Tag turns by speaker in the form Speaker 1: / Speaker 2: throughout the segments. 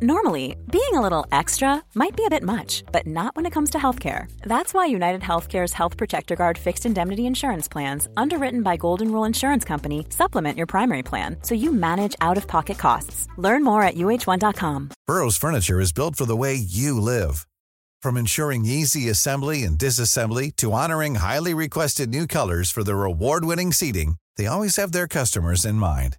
Speaker 1: Normally, being a little extra might be a bit much, but not when it comes to healthcare. That's why United Healthcare's Health Protector Guard fixed indemnity insurance plans, underwritten by Golden Rule Insurance Company, supplement your primary plan so you manage out of pocket costs. Learn more at uh1.com.
Speaker 2: Burrow's Furniture is built for the way you live. From ensuring easy assembly and disassembly to honoring highly requested new colors for their award winning seating, they always have their customers in mind.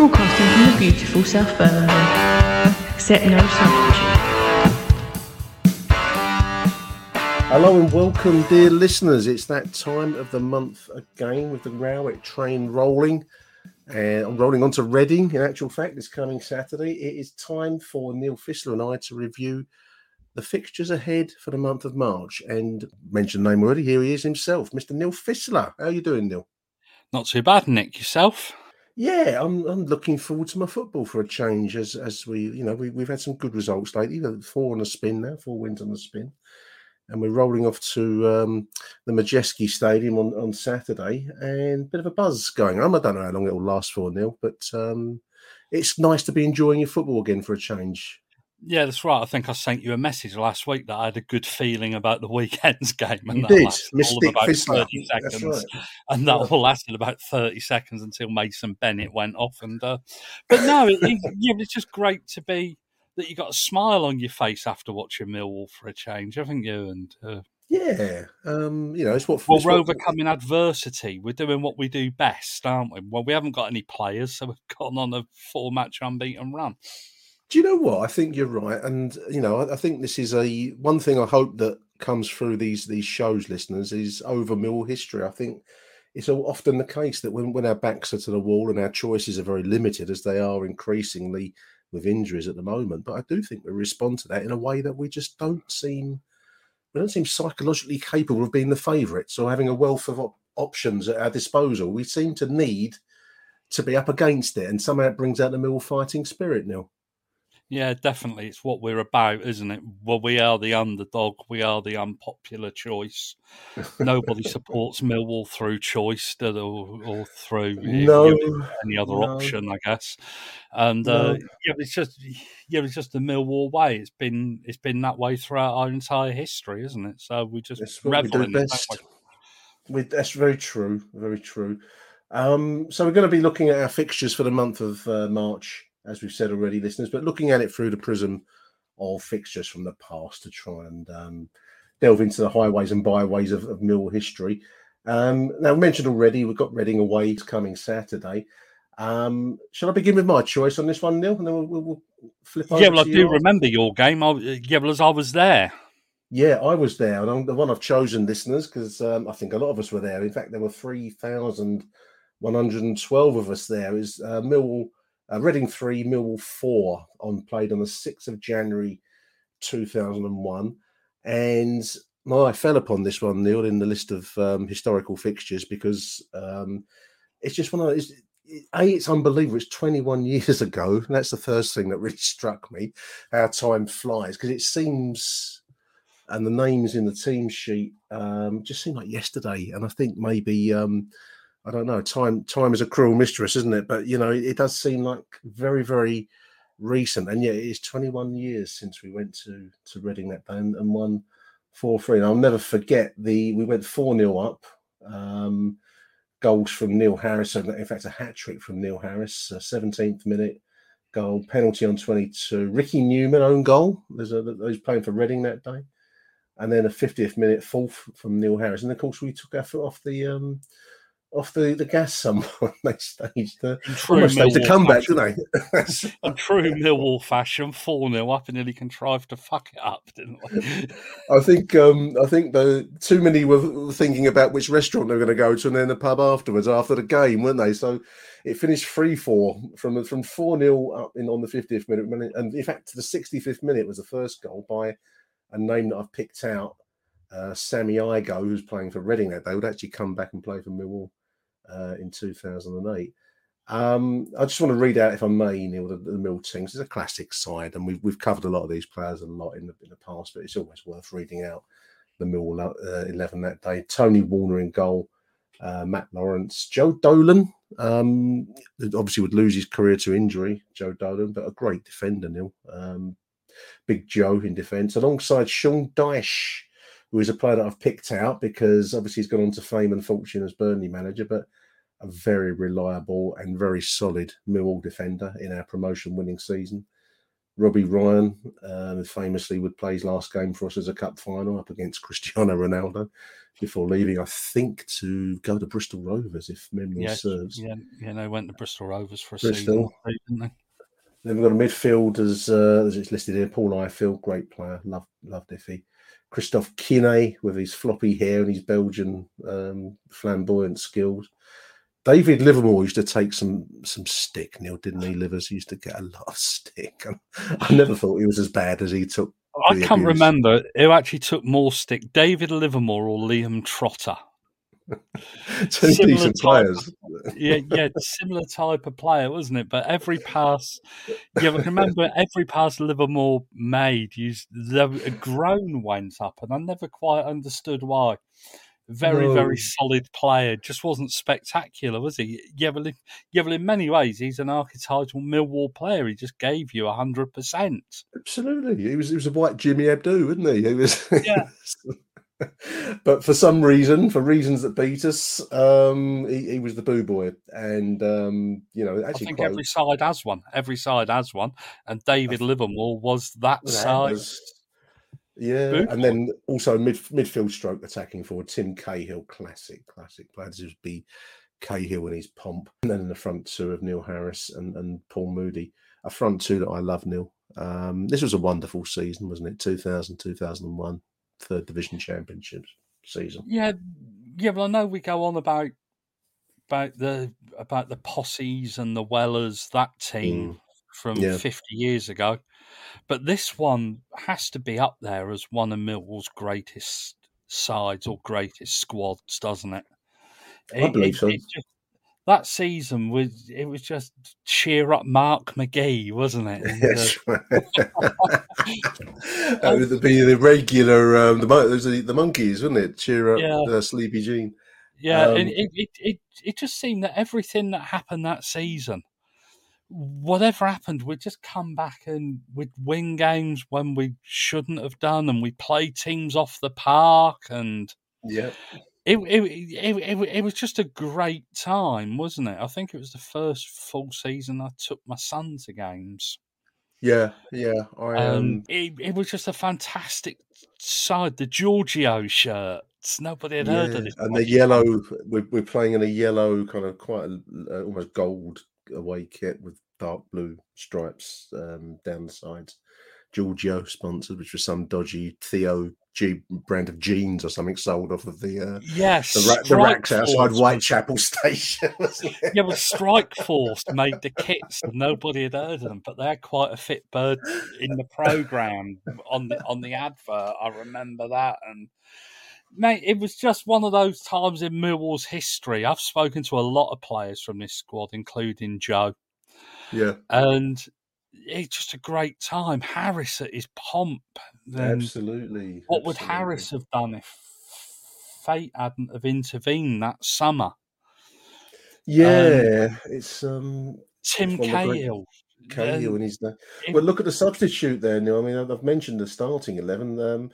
Speaker 3: broadcasting from the beautiful South Bermondsey. Accept no substitute.
Speaker 4: Hello and welcome, dear listeners. It's that time of the month again with the Rowett train rolling. And I'm rolling on to Reading, in actual fact, this coming Saturday. It is time for Neil Fissler and I to review the fixtures ahead for the month of March. And mentioned name already, here he is himself, Mr. Neil Fissler. How are you doing, Neil?
Speaker 5: Not too bad, Nick. Yourself?
Speaker 4: Yeah, I'm, I'm looking forward to my football for a change as as we, you know, we, we've had some good results lately. Four on the spin now, four wins on the spin and we're rolling off to um, the Madejski Stadium on, on Saturday, and a bit of a buzz going on. I don't know how long it will last for, Neil, but um, it's nice to be enjoying your football again for a change.
Speaker 5: Yeah, that's right. I think I sent you a message last week that I had a good feeling about the weekend's game, and
Speaker 4: you
Speaker 5: that
Speaker 4: did,
Speaker 5: lasted
Speaker 4: Mystic
Speaker 5: all about thirty seconds,
Speaker 4: right.
Speaker 5: and that all lasted about thirty seconds until Mason Bennett went off. And uh, but no, it, it, yeah, it's just great to be that you got a smile on your face after watching Millwall for a change, haven't you? And uh,
Speaker 4: Yeah, um, you know, it's what
Speaker 5: well, we're
Speaker 4: what-
Speaker 5: overcoming adversity. We're doing what we do best, aren't we? Well, we haven't got any players, so we've gone on a four-match unbeaten run.
Speaker 4: Do you know what? I think you're right, and you know, I, I think this is a one thing. I hope that comes through these these shows, listeners, is over mill history. I think it's often the case that when when our backs are to the wall and our choices are very limited, as they are increasingly with injuries at the moment. But I do think we respond to that in a way that we just don't seem we don't seem psychologically capable of being the favourites or having a wealth of op- options at our disposal. We seem to need to be up against it, and somehow it brings out the mill fighting spirit. Neil.
Speaker 5: Yeah, definitely. It's what we're about, isn't it? Well, we are the underdog. We are the unpopular choice. Nobody supports Millwall through choice or, or through
Speaker 4: No,
Speaker 5: any other
Speaker 4: no.
Speaker 5: option, I guess. And
Speaker 4: No.
Speaker 5: uh, yeah, it's just yeah, it's just the Millwall way. It's been it's been that way throughout our entire history, isn't it? So we just
Speaker 4: That's what we
Speaker 5: in that
Speaker 4: best. We, that's very true. Very true. Um, so we're going to be looking at our fixtures for the month of uh, March, as we've said already, listeners, but looking at it through the prism of fixtures from the past to try and um, delve into the highways and byways of, of Mill history. Um, now, mentioned already, we've got Reading away coming Saturday. Um, shall I begin with my choice on this one, Neil? And then we'll, we'll, we'll flip over
Speaker 5: Yeah, well, I do
Speaker 4: yours?
Speaker 5: remember your game. I, yeah, well, as I was there.
Speaker 4: Yeah, I was there, and I'm the one I've chosen, listeners, because um, I think a lot of us were there. In fact, there were three thousand one hundred and twelve of us there. It was uh, Millwall, uh, Reading three, Millwall four, on played on the sixth of January, two thousand and one, and well, I fell upon this one, Neil, in the list of um, historical fixtures because um, it's just one of those. A, it's unbelievable. It's 21 years ago. That's the first thing that really struck me. How time flies because it seems and the names in the team sheet um, just seem like yesterday. And I think maybe um, I don't know. Time time is a cruel mistress, isn't it? But you know, it, it does seem like very very recent. And yet, it is 21 years since we went to to Reading that day and, and won four three. And I'll never forget the we went four 0 up. Um, goals from Neil Harris. In fact, a hat trick from Neil Harris. Seventeenth minute goal, penalty on 22. Ricky Newman own goal. There's a who's playing for Reading that day and then a 50th minute fourth from Neil Harris. And of course, we took our foot off the um, off the, the gas someone. they staged the
Speaker 5: true
Speaker 4: almost staged a comeback, didn't they?
Speaker 5: In true Millwall fashion, 4 0 up and nearly contrived to fuck it up, didn't they?
Speaker 4: I think um, I think the too many were thinking about which restaurant they were going to go to, and then the pub afterwards after the game, weren't they? So it finished three four from from four 0 up in on the fiftieth minute, and in fact the sixty fifth minute was the first goal by a name that I've picked out, uh, Sammy Igoe, who's playing for Reading that day, would actually come back and play for Millwall uh, in two thousand and eight. Um, I just want to read out, if I may, Neil, the, the. 'cause It's a classic side, and we've we've covered a lot of these players a lot in the in the past, but it's always worth reading out the Mill uh, eleven that day. Tony Warner in goal, uh, Matt Lawrence, Joe Dolan. Um, obviously, would lose his career to injury, Joe Dolan, but a great defender, Neil. Um, Big Joe in defence, alongside Sean Dyche, who is a player that I've picked out because obviously he's gone on to fame and fortune as Burnley manager, but a very reliable and very solid Millwall defender in our promotion winning season. Robbie Ryan um, famously would play his last game for us as a cup final up against Cristiano Ronaldo before leaving, I think, to go to Bristol Rovers, if memory
Speaker 5: Yeah,
Speaker 4: serves.
Speaker 5: Yeah, yeah, they went to Bristol Rovers for a
Speaker 4: Bristol.
Speaker 5: season.
Speaker 4: Then we've got a midfield as uh, as it's listed here. Paul Ifill, great player, love loved Iffy. Christophe Kinet with his floppy hair and his Belgian um, flamboyant skills. David Livermore used to take some some stick, Neil, didn't he? Livers used to get a lot of stick. I never thought he was as bad as he took.
Speaker 5: I can't
Speaker 4: abuse.
Speaker 5: remember who actually took more stick, David Livermore or Liam Trotter.
Speaker 4: Two
Speaker 5: Similar
Speaker 4: decent
Speaker 5: type.
Speaker 4: players.
Speaker 5: Yeah, yeah, similar type of player, wasn't it? But every pass, yeah, but remember every pass Livermore made, the, a groan went up, and I never quite understood why. Very,
Speaker 4: No.
Speaker 5: very solid player, just wasn't spectacular, was he? Yeah, but in, yeah, but in many ways, he's an archetypal Millwall player. He just gave you hundred percent.
Speaker 4: Absolutely, he was he was a white Jimmy Hebdo, wasn't he? He was.
Speaker 5: Yeah.
Speaker 4: but for some reason, for reasons that beat us, um, he, he was the boo boy, and um, you know,
Speaker 5: I think
Speaker 4: quite
Speaker 5: every side has one. Every side has one, and David Livermore was that
Speaker 4: that
Speaker 5: side.
Speaker 4: was- yeah, and then also mid midfield stroke attacking forward, Tim Cahill, classic, classic player. This would be Cahill in his pomp, and then in the front two of Neil Harris and, and Paul Moody, a front two that I love, Neil. Um, this was a wonderful season, wasn't it? 2000, 2001, third division championships season.
Speaker 5: Yeah, yeah. Well, I know we go on about about the about the Possees and the Wellers, that team from.
Speaker 4: Yeah.
Speaker 5: fifty years ago, but this one has to be up there as one of Millwall's greatest sides or greatest squads, doesn't it?
Speaker 4: I believe so.
Speaker 5: just, that season was it was just cheer up Mark McGhee, wasn't it?
Speaker 4: Yes, that would be the regular, um, the, mon- those are the, the Monkees, wouldn't it? Cheer up,
Speaker 5: Yeah.
Speaker 4: uh, Sleepy Jean.
Speaker 5: Yeah,
Speaker 4: Um,
Speaker 5: and it, it, it, it just seemed that everything that happened that season, whatever happened, we'd just come back and we'd win games when we shouldn't have done, and we play teams off the park, and
Speaker 4: Yeah,
Speaker 5: it it, it, it, it was just a great time, wasn't it? I think it was the first full season I took my son to games.
Speaker 4: yeah, yeah. I
Speaker 5: Um,
Speaker 4: um,
Speaker 5: it, it was just a fantastic side. The Giorgio shirts, nobody had heard of this.
Speaker 4: and the yellow. We're, we're playing in a yellow kind of quite a, uh, almost gold away kit with dark blue stripes um, down the sides. Giorgio sponsored, which was some dodgy Theo G brand of jeans or something sold off of the uh,
Speaker 5: Yes,
Speaker 4: the, ra- the racks outside Whitechapel Station.
Speaker 5: Yeah, well, Strike Force made the kits, and nobody had heard of them, but they're quite a fit bird in the program on the on the advert. I remember that, and mate, it was just one of those times in Millwall's history. I've spoken to a lot of players from this squad, including Joe,
Speaker 4: yeah,
Speaker 5: and it's just a great time. Harris at his pomp. and
Speaker 4: absolutely.
Speaker 5: what would. Harris have done if fate hadn't have intervened that summer?
Speaker 4: Yeah, it's um
Speaker 5: Tim
Speaker 4: It's one of the great-
Speaker 5: Cahill.
Speaker 4: Cahill
Speaker 5: and
Speaker 4: and the.
Speaker 5: it-
Speaker 4: But look at the substitute there, Neil. I mean, I've- I've mentioned the starting eleven. Um,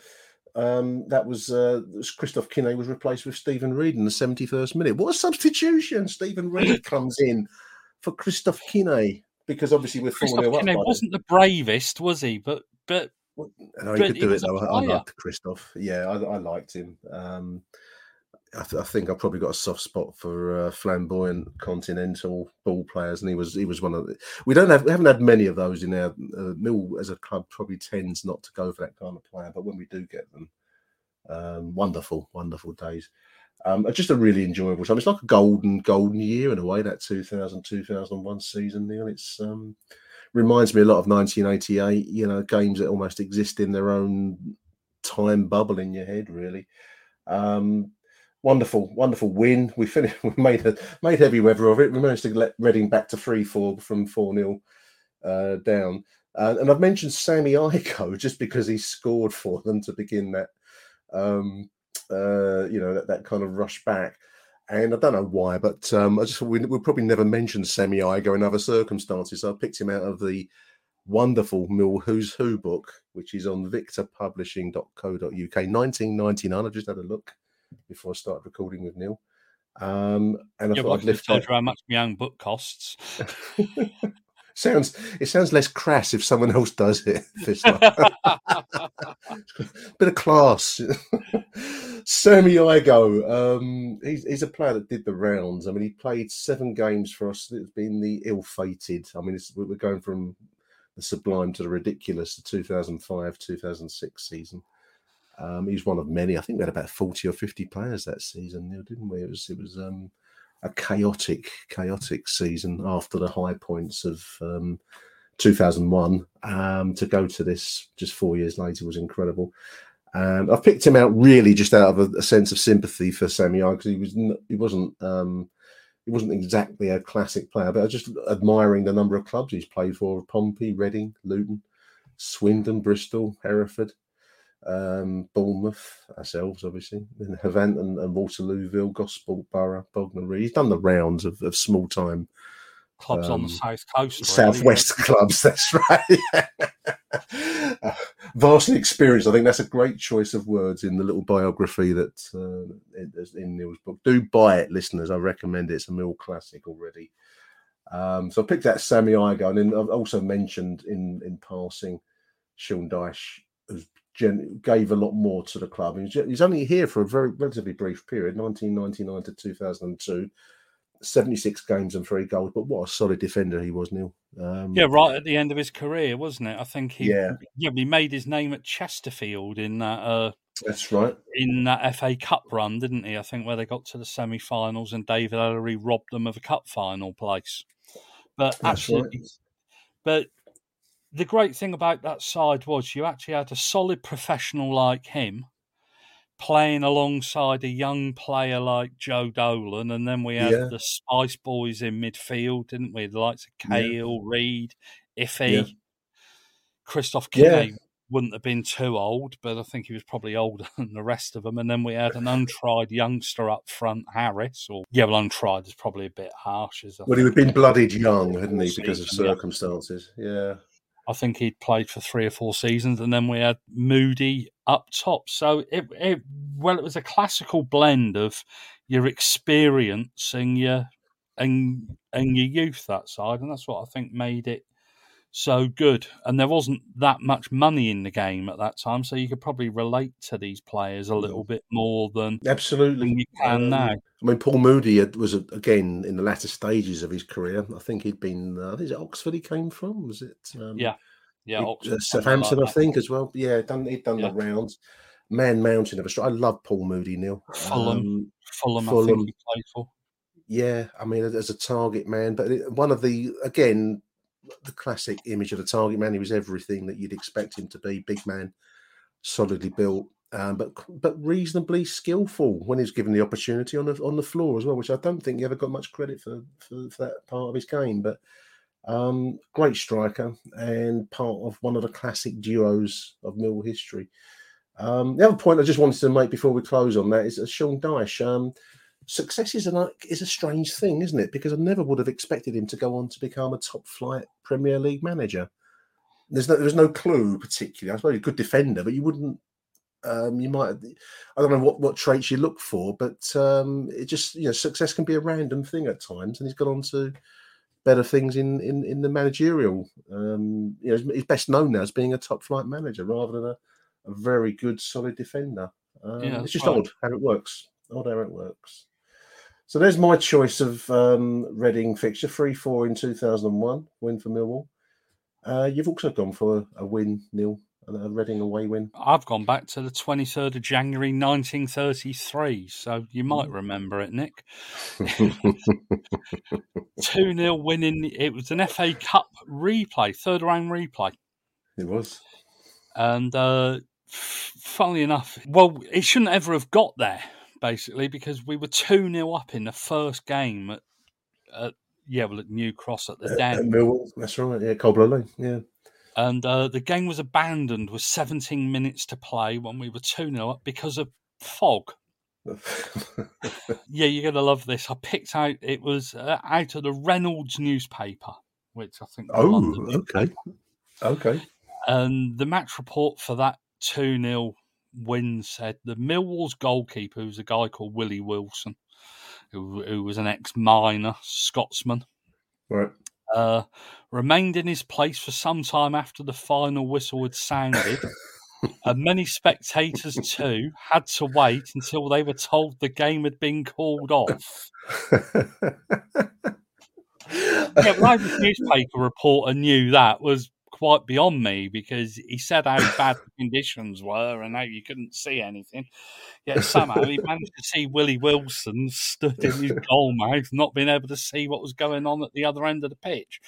Speaker 4: um, that was uh, Christoph Kinet was replaced with Stephen Reid in the seventy-first minute. What a substitution! Stephen Reid comes in for Christoph Kinet because obviously we're four
Speaker 5: Christoph
Speaker 4: nil. Kinet
Speaker 5: wasn't the bravest, was he? But but.
Speaker 4: No, he
Speaker 5: but
Speaker 4: could do it though. I, I liked Christoph. Yeah, I, I liked him. Um, I, th- I, think I've probably got a soft spot for uh, flamboyant continental ball players, and he was he was one of the. We don't have we haven't had many of those in our uh, Mill as a club. Probably tends not to go for that kind of player, but when we do get them, um, wonderful, wonderful days. Um, just a really enjoyable time. It's like a golden golden year in a way. That 2000 2001 season, Neil. It's um, reminds me a lot of 1988. You know, games that almost exist in their own time bubble in your head, really. Um, wonderful, wonderful win. We finished. We made a, made heavy weather of it. We managed to let Reading back to three four from four 0 uh, down. Uh, and I've mentioned Sammy Igoe just because he scored for them to begin that. Um, uh, you know that, that kind of rush back. And I don't know why, but um, I just we, we'll probably never mention Sammy Igoe in other circumstances. So I picked him out of the wonderful Mill Who's Who book, which is on victorpublishing.co.uk, 1999. I just had a look before I started recording with Neil. Um, and I
Speaker 5: yeah,
Speaker 4: thought
Speaker 5: I'd lift told you how much my own book costs.
Speaker 4: sounds it sounds less crass if someone else does it. Bit of class. Sammy Igoe, um, he's, he's a player that did the rounds. I mean, he played seven games for us. It's been the ill-fated. I mean, we're going from the sublime to the ridiculous, the 2005 2006 season. Um, he's one of many. I think we had about 40 or 50 players that season, didn't we? It was, it was um, a chaotic, chaotic season after the high points of um, 2001. Um, to go to this just four years later was incredible. And I've picked him out really just out of a, a sense of sympathy for Sammy because he was he wasn't um, he wasn't exactly a classic player, but I was just admiring the number of clubs he's played for: Pompey, Reading, Luton, Swindon, Bristol, Hereford, um, Bournemouth, ourselves, obviously, then Havant and, and Waterlooville, Gosport, Borough, Bognor He's done the rounds of, of small time
Speaker 5: clubs um, on the um, south coast,
Speaker 4: southwest clubs. That's right. uh, vastly experienced. I think that's a great choice of words in the little biography that uh, in Neil's book. Do buy it, listeners. I recommend it. It's a Mill classic already. Um, so I picked that Sammy Igoe, and then I've also mentioned in in passing Sean Dyche, who's gen- gave a lot more to the club. He's, he's only here for a very relatively brief period, 1999 to 2002. 76 games and three goals, but what a solid defender he was, Neil.
Speaker 5: Um, yeah, right at the end of his career, wasn't it? I think he yeah, yeah he made his name at Chesterfield in that. Uh,
Speaker 4: That's right.
Speaker 5: In that FA Cup run, didn't he? I think where they got to the semi-finals and David Elleray robbed them of a cup final place. But That's absolutely, right. but the great thing about that side was you actually had a solid professional like him playing alongside a young player like Joe Dolan, and then we had yeah. the Spice Boys in midfield, didn't we? The likes of Cahill, yeah. Reid, Iffy, yeah. Christoph Kinet wouldn't have been too old, but I think he was probably older than the rest of them. And then we had an untried youngster up front, Harris, or yeah, well, untried is probably a bit harsh. As
Speaker 4: well, he would have been blooded young, hadn't he, because of circumstances? Yeah.
Speaker 5: I think he'd played for three or four seasons, and then we had Moody up top. So it, it well, it was a classical blend of your experience and your and and your youth that side, and that's what I think made it so good. And there wasn't that much money in the game at that time, so you could probably relate to these players a little bit more than
Speaker 4: absolutely
Speaker 5: than you can um, now.
Speaker 4: I mean, Paul Moody was again in the latter stages of his career. I think he'd been. Uh, I think is it Oxford he came from? Was it?
Speaker 5: Um, yeah, yeah,
Speaker 4: Oxford, uh, Southampton, like I think, as well. Yeah, done he'd done yeah. the rounds. Man Mountain of Australia. I love Paul Moody, Neil.
Speaker 5: Fulham, um, Fulham, Fulham. I think he played for.
Speaker 4: Yeah, I mean, as a target man, but one of the again the classic image of a target man. He was everything that you'd expect him to be. Big man, solidly built, um, but but reasonably skillful when he's given the opportunity on the on the floor as well, which I don't think he ever got much credit for for, for that part of his game. But um, great striker and part of one of the classic duos of Mill history. Um, the other point I just wanted to make before we close on that is uh, Sean Dyche. Success is a is a strange thing, isn't it? Because I never would have expected him to go on to become a top flight Premier League manager. There's no there's no clue particularly. I suppose he's a good defender, but you wouldn't. Um, you might. I don't know what what traits you look for, but um, it just you know success can be a random thing at times, and he's gone on to better things in in, in the managerial. Um, you know, he's best known now as being a top flight manager rather than a, a very good solid defender. Um, yeah, it's just odd how it works. odd how it works. So there's my choice of um, Reading fixture, 3 4 in 2001, win for Millwall. Uh, you've also gone for a, a win, Neil, a Reading away win.
Speaker 5: I've gone back to the 23rd of January 1933, so you might remember it, Nick. 2 0 winning. It was an FA Cup replay, third round replay.
Speaker 4: It was.
Speaker 5: And uh, funnily enough, well, it shouldn't ever have got there, basically, because we were 2 0 up in the first game at, at yeah, well, at New Cross at the
Speaker 4: Uh,
Speaker 5: Den.
Speaker 4: Millwall, that's right. Yeah, Cold Blow Lane. Yeah.
Speaker 5: and uh, the game was abandoned with 17 minutes to play when we were 2 0 up because of fog. Yeah, you're going to love this. I picked out, it was uh, out of the Reynolds newspaper, which I think.
Speaker 4: oh, okay. Okay.
Speaker 5: And the match report for that 2 0 win said the Millwall's goalkeeper, who's a guy called Willie Wilson, who, who was an ex miner Scotsman,
Speaker 4: Right.
Speaker 5: uh, remained in his place for some time after the final whistle had sounded. and many spectators, too, had to wait until they were told the game had been called off. Yeah, why the newspaper reporter knew that was quite beyond me because he said how bad the conditions were and how you couldn't see anything. Yet somehow he managed to see Willie Wilson stood in his goal mouth, not being able to see what was going on at the other end of the pitch.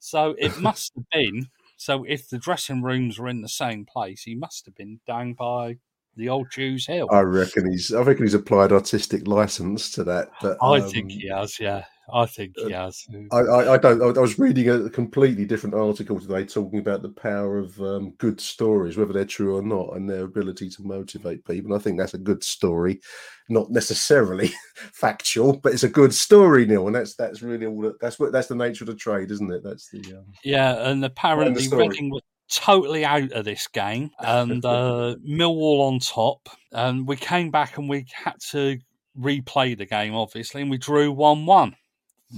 Speaker 5: So it must have been. So if the dressing rooms were in the same place, he must have been down by the old Jews Hill.
Speaker 4: I reckon he's. I reckon he's applied artistic license to that. But
Speaker 5: I
Speaker 4: um,
Speaker 5: think he has, yeah. I think he has.
Speaker 4: I, I, I don't. I was reading a completely different article today talking about the power of um, good stories, whether they're true or not, and their ability to motivate people. And I think that's a good story, not necessarily factual, but it's a good story, Neil. And that's that's really all. That, that's what that's the nature of the trade, isn't it? That's the. Um,
Speaker 5: Yeah, and apparently
Speaker 4: story.
Speaker 5: Reading were totally out of this game, and uh, Millwall on top. And we came back and we had to replay the game, obviously, and we drew one-one,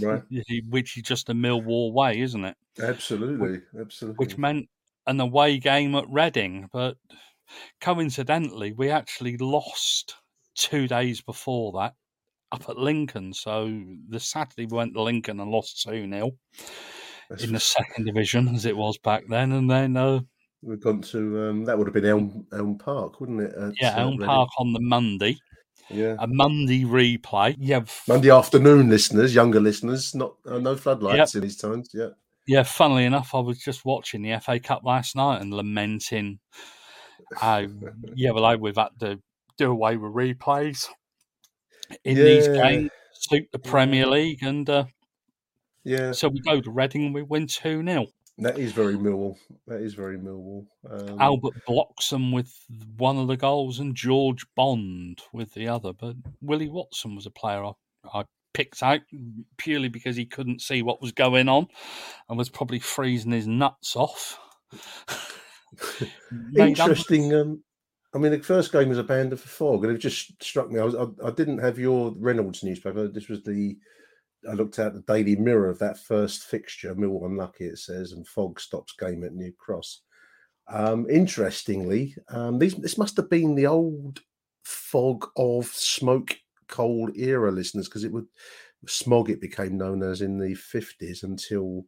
Speaker 4: right.
Speaker 5: which is just a Millwall way, isn't it?
Speaker 4: Absolutely. Absolutely.
Speaker 5: Which meant an away game at Reading, but coincidentally, we actually lost two days before that up at Lincoln. So the Saturday we went to Lincoln and lost two 0
Speaker 4: That's-
Speaker 5: in the second division as it was back then, and then uh,
Speaker 4: We've gone to um, that would have been Elm Elm Park, wouldn't it? at,
Speaker 5: yeah,
Speaker 4: uh,
Speaker 5: Elm
Speaker 4: Reading?
Speaker 5: Park on the Monday,
Speaker 4: Yeah.
Speaker 5: a Monday replay. Yeah, f-
Speaker 4: Monday afternoon, listeners, younger listeners, not uh, no floodlights in these times. Yeah.
Speaker 5: yeah. Funnily enough, I was just watching the FA Cup last night and lamenting how yeah, well, like we've had to do away with replays in these games, suit the Premier League, and uh,
Speaker 4: Yeah.
Speaker 5: so we go to Reading and we win two 0
Speaker 4: That is very Millwall. That is very Millwall. Um,
Speaker 5: Albert Bloxham with one of the goals and George Bond with the other. But Willie Watson was a player I, I picked out purely because he couldn't see what was going on and was probably freezing his nuts off.
Speaker 4: Interesting. Um, I mean, the first game was a abandoned for fog, and it just struck me. I, was, I, I didn't have your Reynolds newspaper. This was the. I looked at the Daily Mirror of that first fixture. Millwall unlucky, it says, and fog stops game at New Cross. Um, interestingly, um, these this must have been the old fog of smoke Coal era listeners because it would smog. It became known as in the fifties until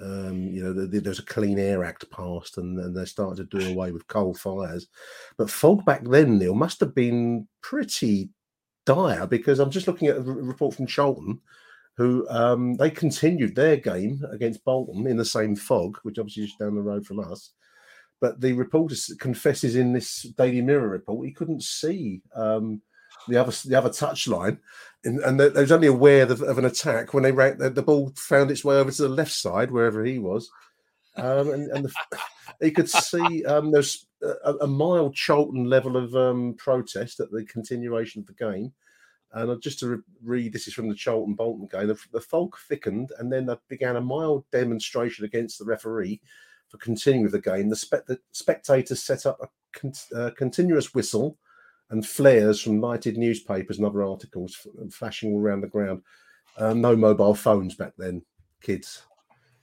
Speaker 4: um, you know, the, the, there's a Clean Air Act passed, and then they started to do away with coal fires. But fog back then, Neil, must have been pretty dire because I'm just looking at a report from Charlton, who um, they continued their game against Bolton in the same fog, which obviously is down the road from us. But the reporter confesses in this Daily Mirror report he couldn't see um, the other the other touchline, and, and they, was only aware of, of an attack when they ran, the, the ball found its way over to the left side wherever he was, um, and, and the, he could see um, there's a, a mild Charlton level of um, protest at the continuation of the game. And just to read, this is from the Charlton Bolton game. The, the fog thickened, and then they began a mild demonstration against the referee for continuing with the game. The, spe- the spectators set up a con- uh, continuous whistle and flares from lighted newspapers and other articles f- flashing all around the ground. Uh, no mobile phones back then, kids,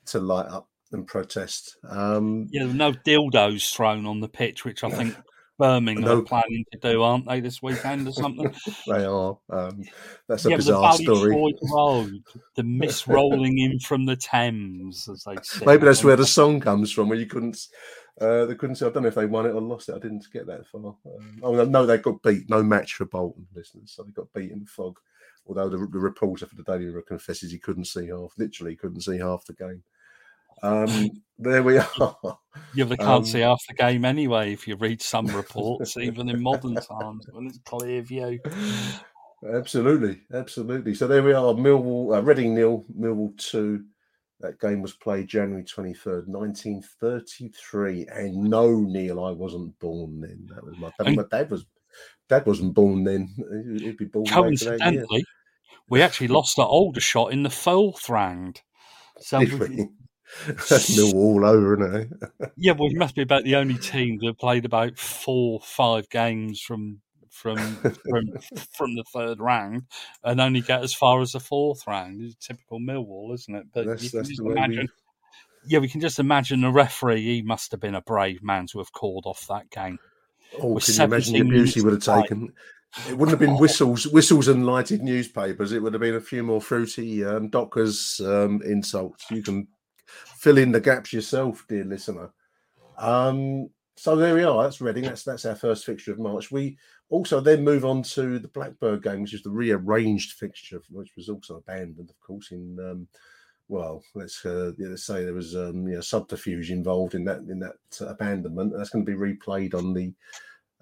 Speaker 4: to light up and protest. Um,
Speaker 5: Yeah, no dildos thrown on the pitch, which I think Birmingham
Speaker 4: No.
Speaker 5: are planning to do, aren't they, this weekend or something?
Speaker 4: They are. Um, that's a
Speaker 5: yeah,
Speaker 4: bizarre
Speaker 5: Valley
Speaker 4: story.
Speaker 5: Road, the mist rolling in from the Thames, as they say.
Speaker 4: Maybe that's where the song comes from, where you couldn't. Uh, they couldn't say. I don't know if they won it or lost it. I didn't get that far. Um, oh no, no, they got beat. No match for Bolton listeners, so they got beat in the fog. Although the, the reporter for the Daily Mirror confesses he couldn't see half, literally couldn't see half the game. Um, there we are.
Speaker 5: Yeah, they can't
Speaker 4: Um,
Speaker 5: see half the game anyway if you read some reports, even in modern times when it's clear view.
Speaker 4: Absolutely, absolutely. So there we are. Millwall, uh, Reading nil, Millwall two. That game was played January twenty third, nineteen thirty three. And no, Neil, I wasn't born then. That was my dad.
Speaker 5: And-
Speaker 4: My dad was. Dad wasn't born then. He'd be born that.
Speaker 5: Coincidentally, we actually lost our older shot in the fourth round. So
Speaker 4: Did
Speaker 5: we-
Speaker 4: we? That's Millwall all over, isn't it?
Speaker 5: yeah, well, we must be about the only team that played about four, five games from from from from the third round and only get as far as the fourth round. It's typical Millwall, isn't it? But
Speaker 4: That's-
Speaker 5: you can
Speaker 4: that's way we-
Speaker 5: Yeah, we can just imagine the referee. He must have been a brave man to have called off that game.
Speaker 4: Oh,
Speaker 5: With
Speaker 4: can you imagine the abuse he would have taken? It wouldn't have been whistles, whistles and lighted newspapers. It would have been a few more fruity um, Dockers um, insults. You can fill in the gaps yourself, dear listener. Um, so there we are. That's Reading. That's that's our first fixture of March. We also then move on to the Blackburn game, which is the rearranged fixture, which was also abandoned, of course, in um, well, let's uh, let's say there was um, you know, subterfuge involved in that in that uh, abandonment. That's going to be replayed on the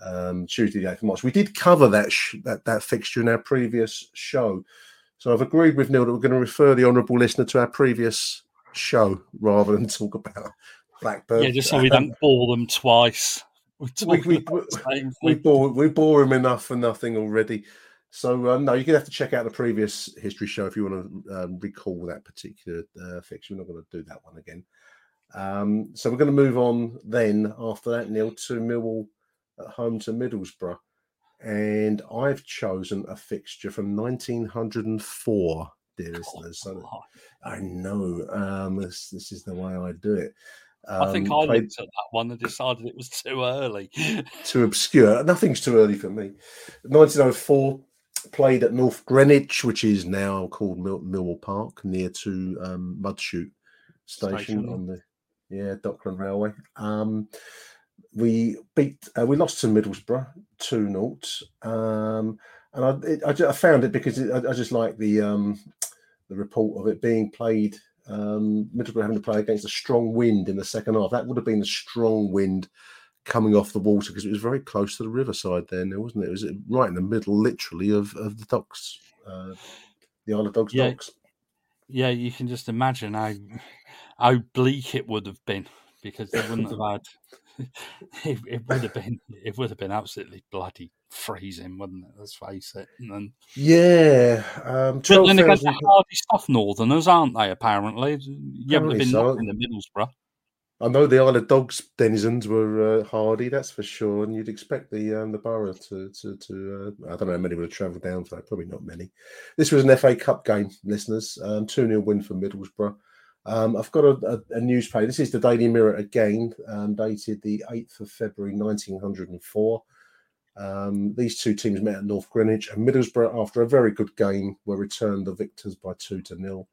Speaker 4: um, Tuesday, the eighth of March. We did cover that sh- that that fixture in our previous show, so I've agreed with Neil that we're going to refer the honourable listener to our previous show rather than talk about Blackburn.
Speaker 5: yeah, just so we don't bore them twice.
Speaker 4: We- we-
Speaker 5: the
Speaker 4: we bore we bore him enough for nothing already. So uh, no, you're gonna have to check out the previous history show if you want to um, recall that particular uh, fixture. We're not going to do that one again. Um, so we're going to move on then after that, Neil, to Millwall at home to Middlesbrough, and I've chosen a fixture from 1904, dear listeners. So I know um, this this is the way I do it.
Speaker 5: I think
Speaker 4: Um,
Speaker 5: I
Speaker 4: played-
Speaker 5: looked at that one and decided it was too early.
Speaker 4: too obscure. Nothing's too early for me. 1904 played at North Greenwich, which is now called Mil- Millwall Park, near to um, Mudchute Station,
Speaker 5: Station,
Speaker 4: on the yeah Dockland Railway. Um, we beat, uh, we lost to Middlesbrough two 0 um, and I, it, I, I found it because it, I, I just like the um, the report of it being played. Um, Middlesbrough having to play against a strong wind in the second half. That would have been a strong wind coming off the water because it was very close to the riverside there, now, wasn't it? It was right in the middle, literally, of, of the docks, uh, the Isle of Dogs
Speaker 5: Yeah.
Speaker 4: docks.
Speaker 5: yeah, you can just imagine how how bleak it would have been because they wouldn't have had. It, it would have been it would have been absolutely bloody freezing, wouldn't it? Let's face it. And then,
Speaker 4: Yeah, um,
Speaker 5: but then again, they're hardy stuff, Northerners, aren't they? Apparently, you haven't been
Speaker 4: so.
Speaker 5: knocking the Middlesbrough.
Speaker 4: I know the Isle of Dogs denizens were uh, hardy, that's for sure, and you'd expect the um, the borough to to, to uh, I don't know how many would have travelled down for that, probably not many. This was an FA Cup game, listeners, um, two 0 win for Middlesbrough. Um, I've got a, a, a newspaper. This is the Daily Mirror again, um, dated the eighth of February, nineteen hundred and four. Um, these two teams met at North Greenwich, and Middlesbrough, after a very good game, were returned the victors by two to nil.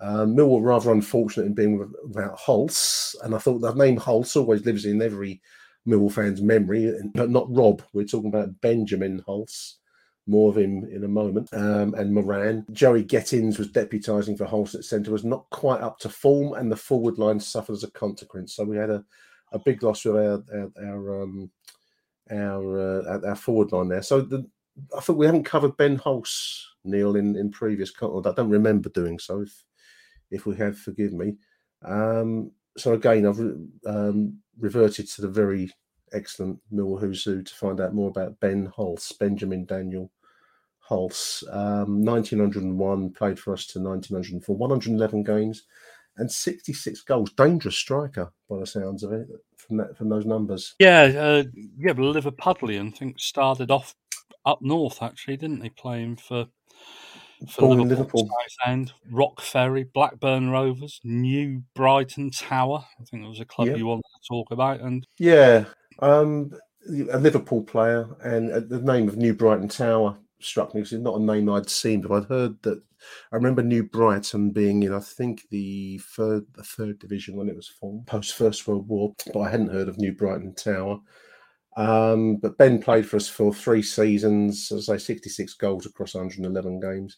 Speaker 4: Um, Mill were rather unfortunate in being without Hulse, and I thought the name Hulse always lives in every Millwall fan's memory, but not Rob. We're talking about Benjamin Hulse. More of him in a moment. Um, and Moran. Joey Gettins was deputising for Hulse at centre, was not quite up to form, and the forward line suffered as a consequence. So we had a, a big loss with our our our, um, our, uh, our forward line there. So the, I think we haven't covered Ben Hulse, Neil, in, in previous content. I don't remember doing so. If if we have, forgive me. Um, so again, I've re- um, reverted to the very excellent Mill Who's Who to find out more about Ben Hulse, Benjamin Daniel Hulse. Um, 1901 played for us to 1904, 111 games and 66 goals. Dangerous striker by the sounds of it from that from those numbers.
Speaker 5: Yeah, uh, yeah, but Liverpudlian, I think, started off up north actually, didn't they? Playing for for
Speaker 4: Born
Speaker 5: Liverpool,
Speaker 4: Liverpool.
Speaker 5: Southend, Rock Ferry, Blackburn Rovers, New Brighton Tower. I think it was a club
Speaker 4: Yep.
Speaker 5: you wanted to talk about, and
Speaker 4: Yeah. Um, a Liverpool player, and uh, the name of New Brighton Tower struck me because it's not a name I'd seen, but I'd heard that. I remember New Brighton being in, I think, the third the third division when it was formed post First World War, but I hadn't heard of New Brighton Tower. Um, but Ben played for us for three seasons, as I say, 66 goals across 111 games.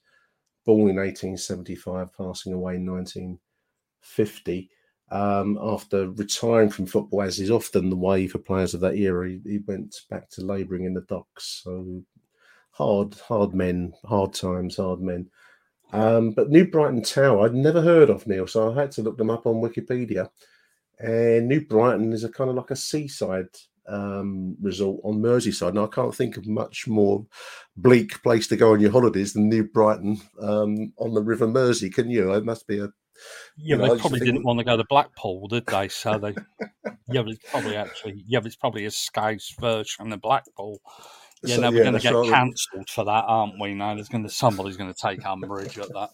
Speaker 4: Born in 1875, passing away in 1950. Um, after retiring from football, as is often the way for players of that era, he, he went back to labouring in the docks. So hard, hard men, hard times, hard men. Um, but New Brighton Tower, I'd never heard of Neil, so I had to look them up on Wikipedia. And New Brighton is a kind of like a seaside um, resort on Merseyside. Now I can't think of much more bleak place to go on your holidays than New Brighton um, on the River Mersey. Can you? It must be a
Speaker 5: yeah, know, they probably didn't want to go to Blackpool, did they? So they, yeah, but it's probably actually, yeah, but it's probably a Scouse version of Blackpool. Yeah, so, no, we're yeah, going to get right. cancelled for that, aren't we? Now there's going to somebody's going to take umbrage at that.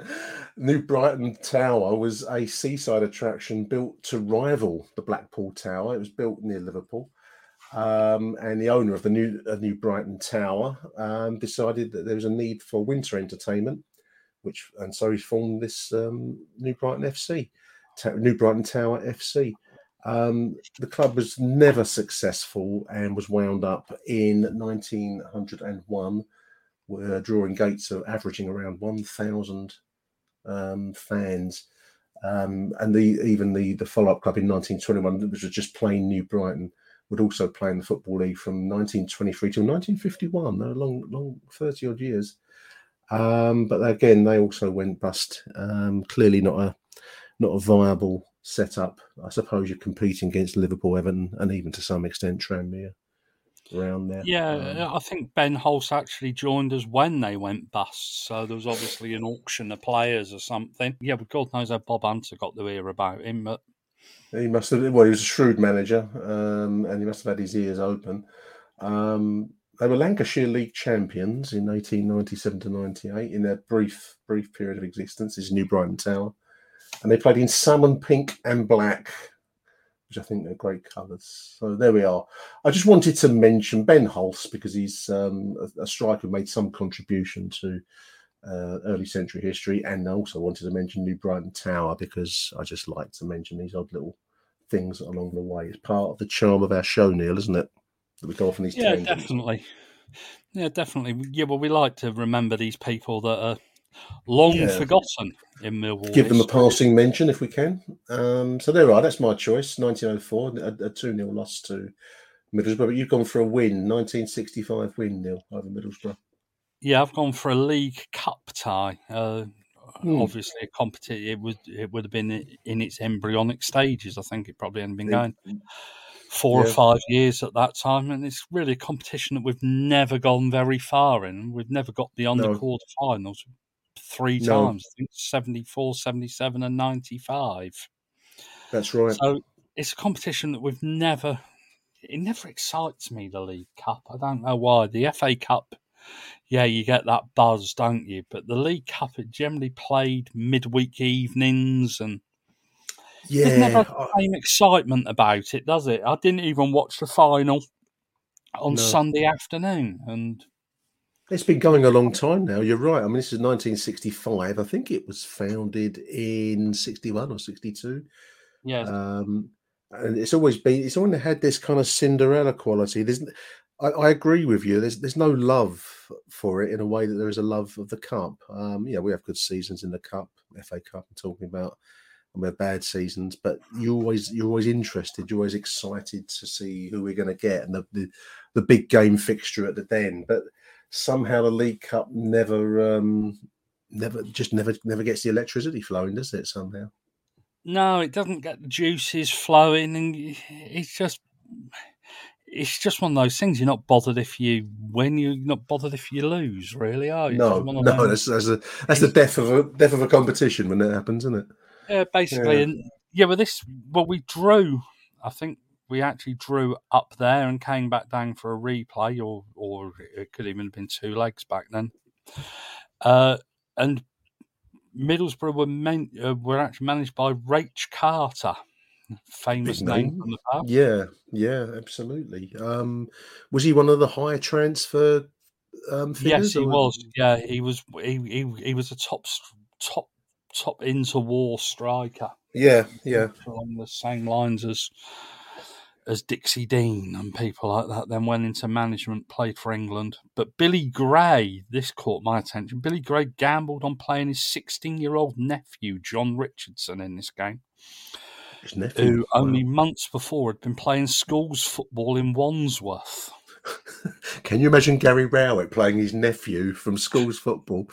Speaker 4: New Brighton Tower was a seaside attraction built to rival the Blackpool Tower. It was built near Liverpool. Um, and the owner of the new uh, New Brighton Tower um, decided that there was a need for winter entertainment, which and so he formed this um, New Brighton FC, New Brighton Tower FC. Um, the club was never successful and was wound up in 1901, where drawing gates of averaging around 1,000 um, fans. Um, and the even the the follow up club in 1921, which was just plain New Brighton, would also play in the football league from 1923 to 1951. No, long, long 30 odd years. Um, but again, they also went bust. Um, clearly, not a not a viable setup. I suppose you're competing against Liverpool, Everton, and even to some extent Tranmere around there.
Speaker 5: Yeah, um, I think Ben Hulse actually joined us when they went bust. So there was obviously an auction of players or something. Yeah, but God knows how Bob Hunter got to hear about him. But
Speaker 4: he must have. Well, he was a shrewd manager, um, and he must have had his ears open. Um, they were Lancashire League champions in 1897 to 98 in their brief brief period of existence. Is New Brighton Tower, and they played in salmon pink and black which I think are great colours. So there we are. I just wanted to mention Ben Hulse because he's um, a, a, striker who made some contribution to uh, early century history, and I also wanted to mention New Brighton Tower because I just like to mention these odd little things along the way. It's part of the charm of our show, Neil, isn't it? That we go off on these
Speaker 5: yeah, definitely. Yeah, definitely. Yeah, well, we like to remember these people that are long yeah. forgotten in Millwall.
Speaker 4: Give them a passing mention if we can. Um, so there are. That's my choice. 1904, a, 2 0 loss to Middlesbrough. But you've gone for a win, 1965 win nil over Middlesbrough.
Speaker 5: Yeah, I've gone for a League Cup tie. Uh, hmm. Obviously, a competition. It would it would have been in its embryonic stages. I think it probably hadn't been going four yeah. or five years at that time, and it's really a competition that we've never gone very far in. We've never got beyond no. the quarterfinals three no. times. I think 74, 77, and 95.
Speaker 4: That's right.
Speaker 5: So it's a competition that we've never, it never excites me, the League Cup. I don't know why. The FA Cup, yeah, you get that buzz, don't you? But the League Cup, it generally played midweek evenings and yeah, there's never the same excitement about it, does it? I didn't even watch the final on no. Sunday afternoon, and
Speaker 4: it's been going a long time now. You're right. I mean, this is 1965. I think it was founded in 61 or 62.
Speaker 5: Yeah.
Speaker 4: Um, and it's always been, it's always had this kind of Cinderella quality. There's, I, I, agree with you. There's, there's no love for it in a way that there is a love of the cup. Um, yeah, we have good seasons in the cup, FA Cup. I'm talking about, and we have bad seasons, but you always, you're always interested. You're always excited to see who we're going to get and the, the, the big game fixture at the den. But somehow the League Cup never, um, never, just never, never gets the electricity flowing, does it? Somehow.
Speaker 5: No, it doesn't get the juices flowing, and it's just, it's just one of those things. You're not bothered if you win. You're not bothered if you lose. Really, are you?
Speaker 4: No, no. That's, that's, a, that's the death of a death of a competition when that happens, isn't it?
Speaker 5: Yeah, basically, yeah. and yeah. But this, well, we drew. I think we actually drew up there and came back down for a replay, or or it could even have been two legs back then. Uh, and Middlesbrough were, men, uh, were actually managed by Raich Carter, famous
Speaker 4: Big
Speaker 5: name
Speaker 4: name.
Speaker 5: from the past.
Speaker 4: Yeah, yeah, absolutely. Um, was he one of the higher transfer um, figures?
Speaker 5: Yes, he
Speaker 4: or-
Speaker 5: was. Yeah, he was. He he, he was a top top top interwar striker
Speaker 4: Yeah, yeah.
Speaker 5: along the same lines as as Dixie Dean and people like that. Then went into management, played for England. But Billy Gray, this caught my attention. Billy Gray gambled on playing his 16 year old nephew John Richardson in this game,
Speaker 4: His nephew.
Speaker 5: who only months before had been playing schools football in Wandsworth.
Speaker 4: Can you imagine Gary Rowett playing his nephew from schools football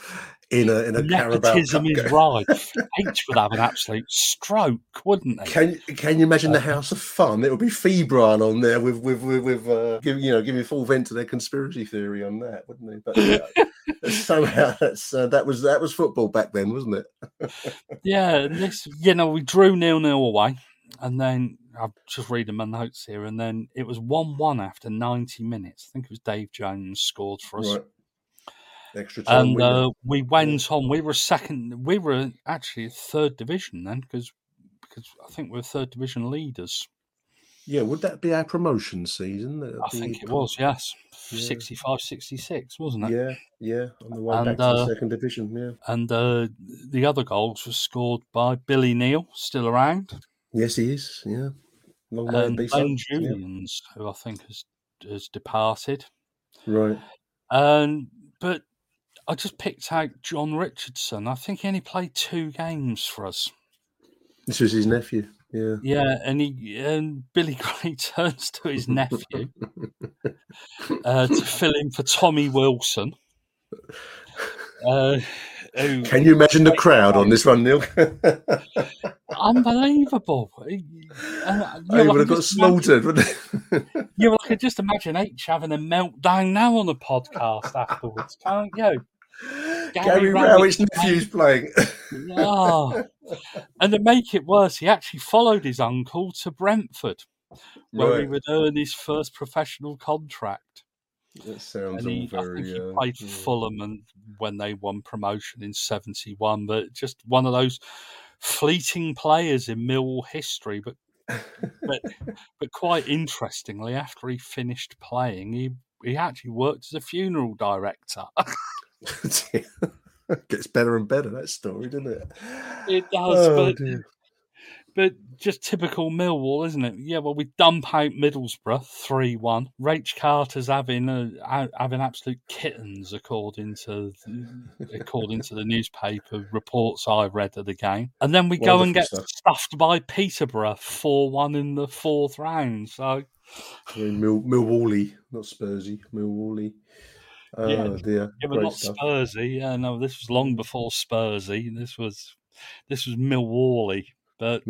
Speaker 4: in a in a Carabao
Speaker 5: Nepotism is rife. H would have an absolute stroke, wouldn't he?
Speaker 4: Can Can you imagine the House of Fun? It would be Febron on there with with with, with uh, giving you know giving full vent to their conspiracy theory on that, wouldn't he? But uh, somehow that's uh, that was that was football back then, wasn't it?
Speaker 5: Yeah, this you know we drew nil nil away, and then I'm just reading my notes here, and then it was one one after 90 minutes. I think it was Dave Jones scored for us.
Speaker 4: Right. Extra time.
Speaker 5: And uh, we went on. We were second. We were actually third division then, because because I think we are third division leaders.
Speaker 4: yeah, would that be our promotion season? That'd
Speaker 5: I think it was yes,
Speaker 4: Yeah.
Speaker 5: 65, 66, wasn't it?
Speaker 4: Yeah, yeah, on the way
Speaker 5: And,
Speaker 4: back to
Speaker 5: uh,
Speaker 4: the second division. Yeah.
Speaker 5: And uh, the other goals were scored by Billy Neal, still around,
Speaker 4: Yes, he is. Yeah. Long
Speaker 5: and
Speaker 4: be Yeah.
Speaker 5: Julians, who I think has has departed.
Speaker 4: Right.
Speaker 5: Um, but I just picked out John Richardson. I think he only played two games for us.
Speaker 4: This was his nephew. Yeah.
Speaker 5: Yeah, and he and Billy Gray turns to his nephew uh, to fill in for Tommy Wilson. Uh, who,
Speaker 4: Can you imagine the crowd on this one, Neil?
Speaker 5: unbelievable! And, uh,
Speaker 4: He would
Speaker 5: I
Speaker 4: have got slaughtered?
Speaker 5: Yeah, well, I could just imagine H having a meltdown now on the podcast afterwards, can't you?
Speaker 4: Gary
Speaker 5: Rowett's
Speaker 4: Rowett's nephew's playing.
Speaker 5: Ah. And to make it worse, he actually followed his uncle to Brentford, where he would earn his first professional contract.
Speaker 4: That sounds
Speaker 5: he,
Speaker 4: all
Speaker 5: I think he
Speaker 4: uh,
Speaker 5: played
Speaker 4: yeah.
Speaker 5: Fulham and when they won promotion in '71. But just one of those fleeting players in Millwall history. But but but quite interestingly, after he finished playing, he he actually worked as a funeral director.
Speaker 4: Gets better and better that story, doesn't it?
Speaker 5: It does,
Speaker 4: Oh,
Speaker 5: but
Speaker 4: dear.
Speaker 5: But just typical Millwall, isn't it? Yeah, well, we dump out Middlesbrough three one. Raich Carter's having a ha- having absolute kittens, according to according to the newspaper reports I've read of the game. And then we go and get stuffed by Peterborough four one in the fourth round. So
Speaker 4: I mean, Mill, Millwally, not Spursy, Millwally. Oh
Speaker 5: Yeah.
Speaker 4: dear,
Speaker 5: yeah, but not
Speaker 4: stuff.
Speaker 5: Spursy. Yeah, no, this was long before Spursy. This was this was Millwally. But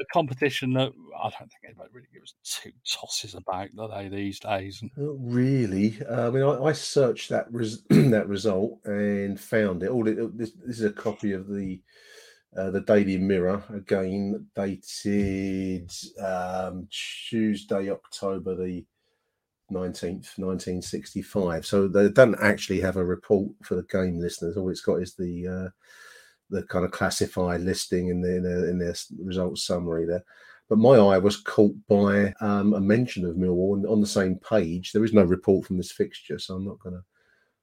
Speaker 5: a competition that I don't think anybody really gives two tosses about, do they, these days?
Speaker 4: Not really. Uh, I mean, I, I searched that res- that result and found it. All it, this, this is a copy of the uh, the Daily Mirror again, dated um, Tuesday, October the nineteenth, nineteen sixty-five. So they don't actually have a report for the game listeners. All it's got is the uh, the kind of classified listing in the in, the, in their results summary there. But my eye was caught by um, a mention of Millwall and on the same page. There is no report from this fixture, so I'm not going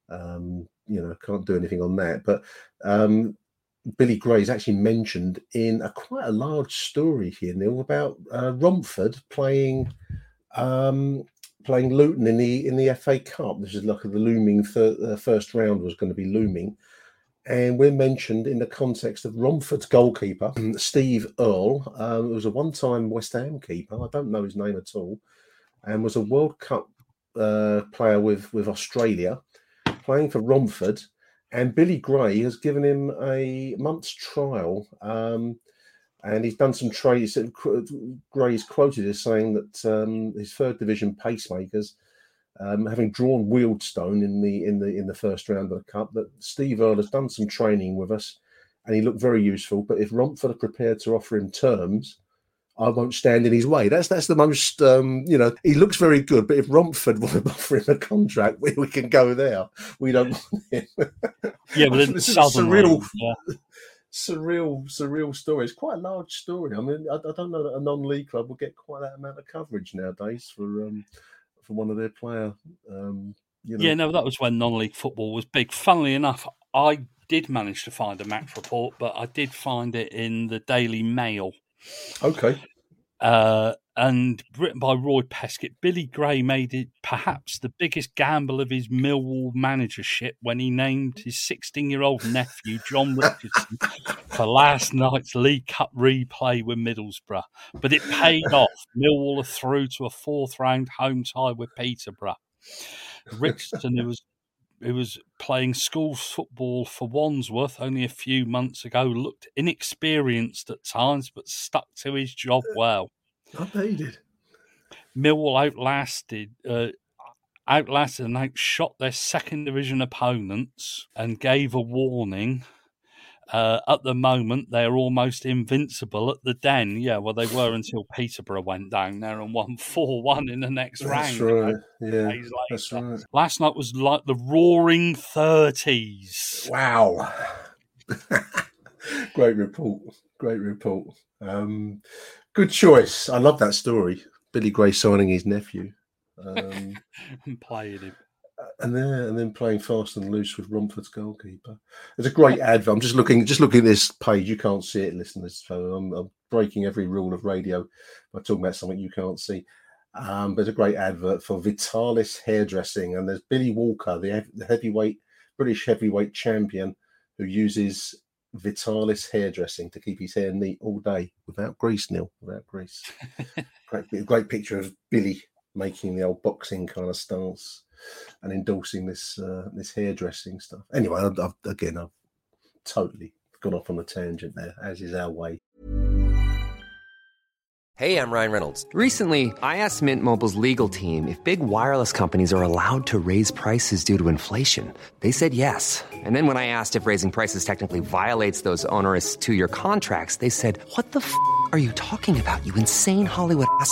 Speaker 4: to, um, you know, can't do anything on that. But um, Billy Gray is actually mentioned in a quite a large story here, Neil, about uh, Romford playing um, playing Luton in the in the FA Cup. This is like the looming thir- uh, first round was going to be looming. And we're mentioned in the context of Romford's goalkeeper, Steve Earle, um, who was a one time West Ham keeper. I don't know his name at all, and was a World Cup uh, player with, with Australia, playing for Romford. And Billy Gray has given him a month's trial. Um, and he's done some trade. Gray's quoted as saying that um, his third division pacemakers um, having drawn Wealdstone in the in the in the first round of the cup, that Steve Earle has done some training with us, and he looked very useful. But if Romford are prepared to offer him terms, I won't stand in his way. That's that's the most um, you know. He looks very good, but if Romford want to offer him a contract, we, we can go there. We don't want him.
Speaker 5: yeah, but
Speaker 4: It's surreal-
Speaker 5: yeah,
Speaker 4: surreal, surreal story. It's quite a large story. I mean, I, I, don't know that a non-league club will get quite that amount of coverage nowadays for um, for one of their player. Um, you know.
Speaker 5: Yeah, no, that was when non-league football was big. Funnily enough, I did manage to find a match report, but I did find it in the Daily Mail.
Speaker 4: Okay.
Speaker 5: Uh, and written by Roy Peskett, Billy Gray made it perhaps the biggest gamble of his Millwall managership when he named his 16 year old nephew, John Richardson, for last night's League Cup replay with Middlesbrough. But it paid off. Millwall are through to a fourth round home tie with Peterborough. Richardson, who was who was playing school football for Wandsworth only a few months ago, looked inexperienced at times, but stuck to his job well.
Speaker 4: I bet he did.
Speaker 5: Millwall outlasted, uh, outlasted and outshot their second division opponents and gave a warning. Uh, at the moment, they're almost invincible at the Den. Yeah, well, they were until Peterborough went down there and won 4 1 in the next
Speaker 4: That's
Speaker 5: round.
Speaker 4: right. Yeah, that's right.
Speaker 5: Last night was like the roaring 30s.
Speaker 4: Wow. Great report. Great report. Um, good choice. I love that story. Billy Gray signing his nephew. Um,
Speaker 5: and playing him.
Speaker 4: And then and then playing fast and loose with Romford's goalkeeper. It's a great advert. I'm just looking just looking at this page. You can't see it, listeners. So I'm, I'm breaking every rule of radio by talking about something you can't see. Um, but it's a great advert for Vitalis hairdressing, and there's Billy Walker, the, the heavyweight British heavyweight champion, who uses Vitalis hairdressing to keep his hair neat all day without grease, Neil, without grease. great, great picture of Billy making the old boxing kind of stance and endorsing this uh, this hairdressing stuff. Anyway, I've, I've, again, I've totally gone off on a tangent there, as is our way.
Speaker 6: Hey, I'm Ryan Reynolds. Recently, I asked Mint Mobile's legal team if big wireless companies are allowed to raise prices due to inflation. They said yes. And then when I asked if raising prices technically violates those onerous two-year contracts, they said, "What the f- are you talking about? You insane Hollywood ass."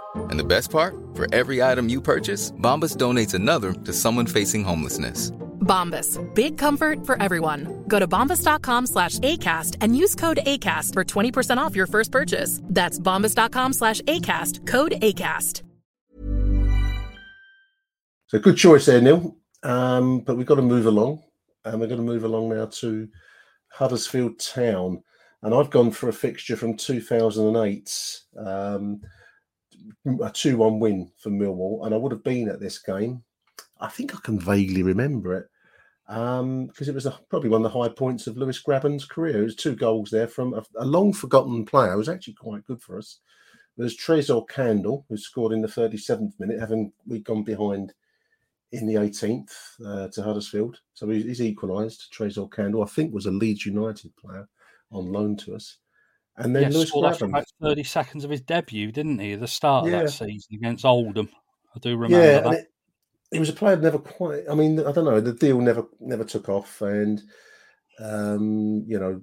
Speaker 7: And the best part? For every item you purchase, Bombas donates another to someone facing homelessness.
Speaker 8: Bombas. Big comfort for everyone. Go to bombas.com slash ACAST and use code ACAST for 20% off your first purchase. That's bombas.com slash ACAST. Code ACAST.
Speaker 4: So good choice there, Neil. Um, but we've got to move along. And we're going to move along now to Huddersfield Town. And I've gone for a fixture from 2008, um, a 2 1 win for Millwall. And I would have been at this game. I think I can vaguely remember it because um, it was a, probably one of the high points of Lewis Grabban's career. It was two goals there from a, a long forgotten player who was actually quite good for us. There's Tresor Kandol, who scored in the 37th minute, having we gone behind in the 18th uh, to Huddersfield. So he, he's equalised. Tresor Kandol, I think, was a Leeds United player on loan to us. And then
Speaker 5: yeah,
Speaker 4: Lewis
Speaker 5: scored after about 30 seconds of his debut, didn't he? At the start of
Speaker 4: Yeah.
Speaker 5: that season against Oldham. I do remember
Speaker 4: yeah,
Speaker 5: that.
Speaker 4: it, he was a player never quite. I mean, I don't know. The deal never never took off, and um, you know,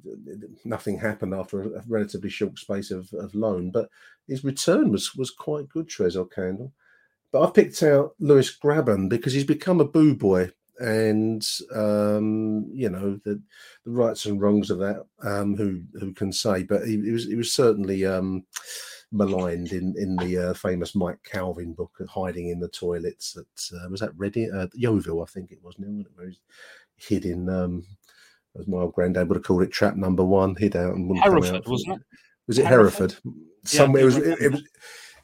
Speaker 4: nothing happened after a, relatively short space of, of loan. But his return was was quite good, Tresor Kandol. But I picked out Lewis Grabban because he's become a boo boy, and um, you know the the rights and wrongs of that. Um, who who can say? But he, he was he was certainly. Um, maligned in in the uh, famous Mike Calvin book, uh, hiding in the toilets at uh, was that Reading, uh, Yeovil, I think it was, Neil, where he's hid in. Um, as my old granddad would have called it, trap number one, hid out and wouldn't come
Speaker 5: Hereford,
Speaker 4: out.
Speaker 5: wasn't it?
Speaker 4: Was it
Speaker 5: Hereford?
Speaker 4: Hereford? Somewhere it was. It, it was.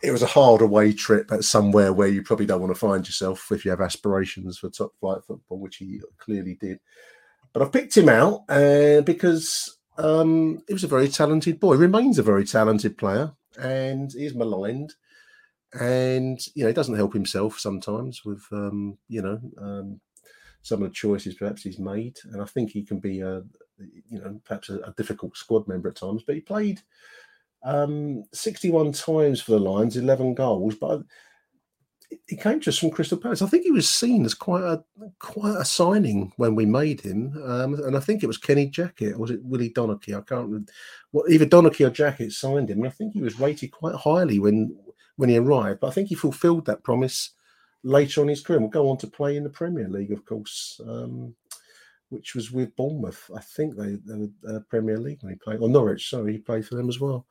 Speaker 4: It was a hard away trip at somewhere where you probably don't want to find yourself if you have aspirations for top flight football, which he clearly did. But I've picked him out uh, because um, he was a very talented boy. Remains a very talented player, and he's maligned. And you know, he doesn't help himself sometimes with um, you know um, some of the choices perhaps he's made. And I think he can be a you know perhaps a, a difficult squad member at times. But he played um, 61 times for the Lions, 11 goals, but he came just from Crystal Palace. I think he was seen as quite a quite a signing when we made him, um, and I think it was Kenny Jackett or was it Willie Donachie? I can't remember. Well, either Donachie or Jackett signed him, and I think he was rated quite highly when when he arrived. But I think he fulfilled that promise later on his career. Will go on to play in the Premier League, of course. Um, which was with Bournemouth. I think they, they were uh, Premier League when he played, or Norwich. Sorry, he played for them as well.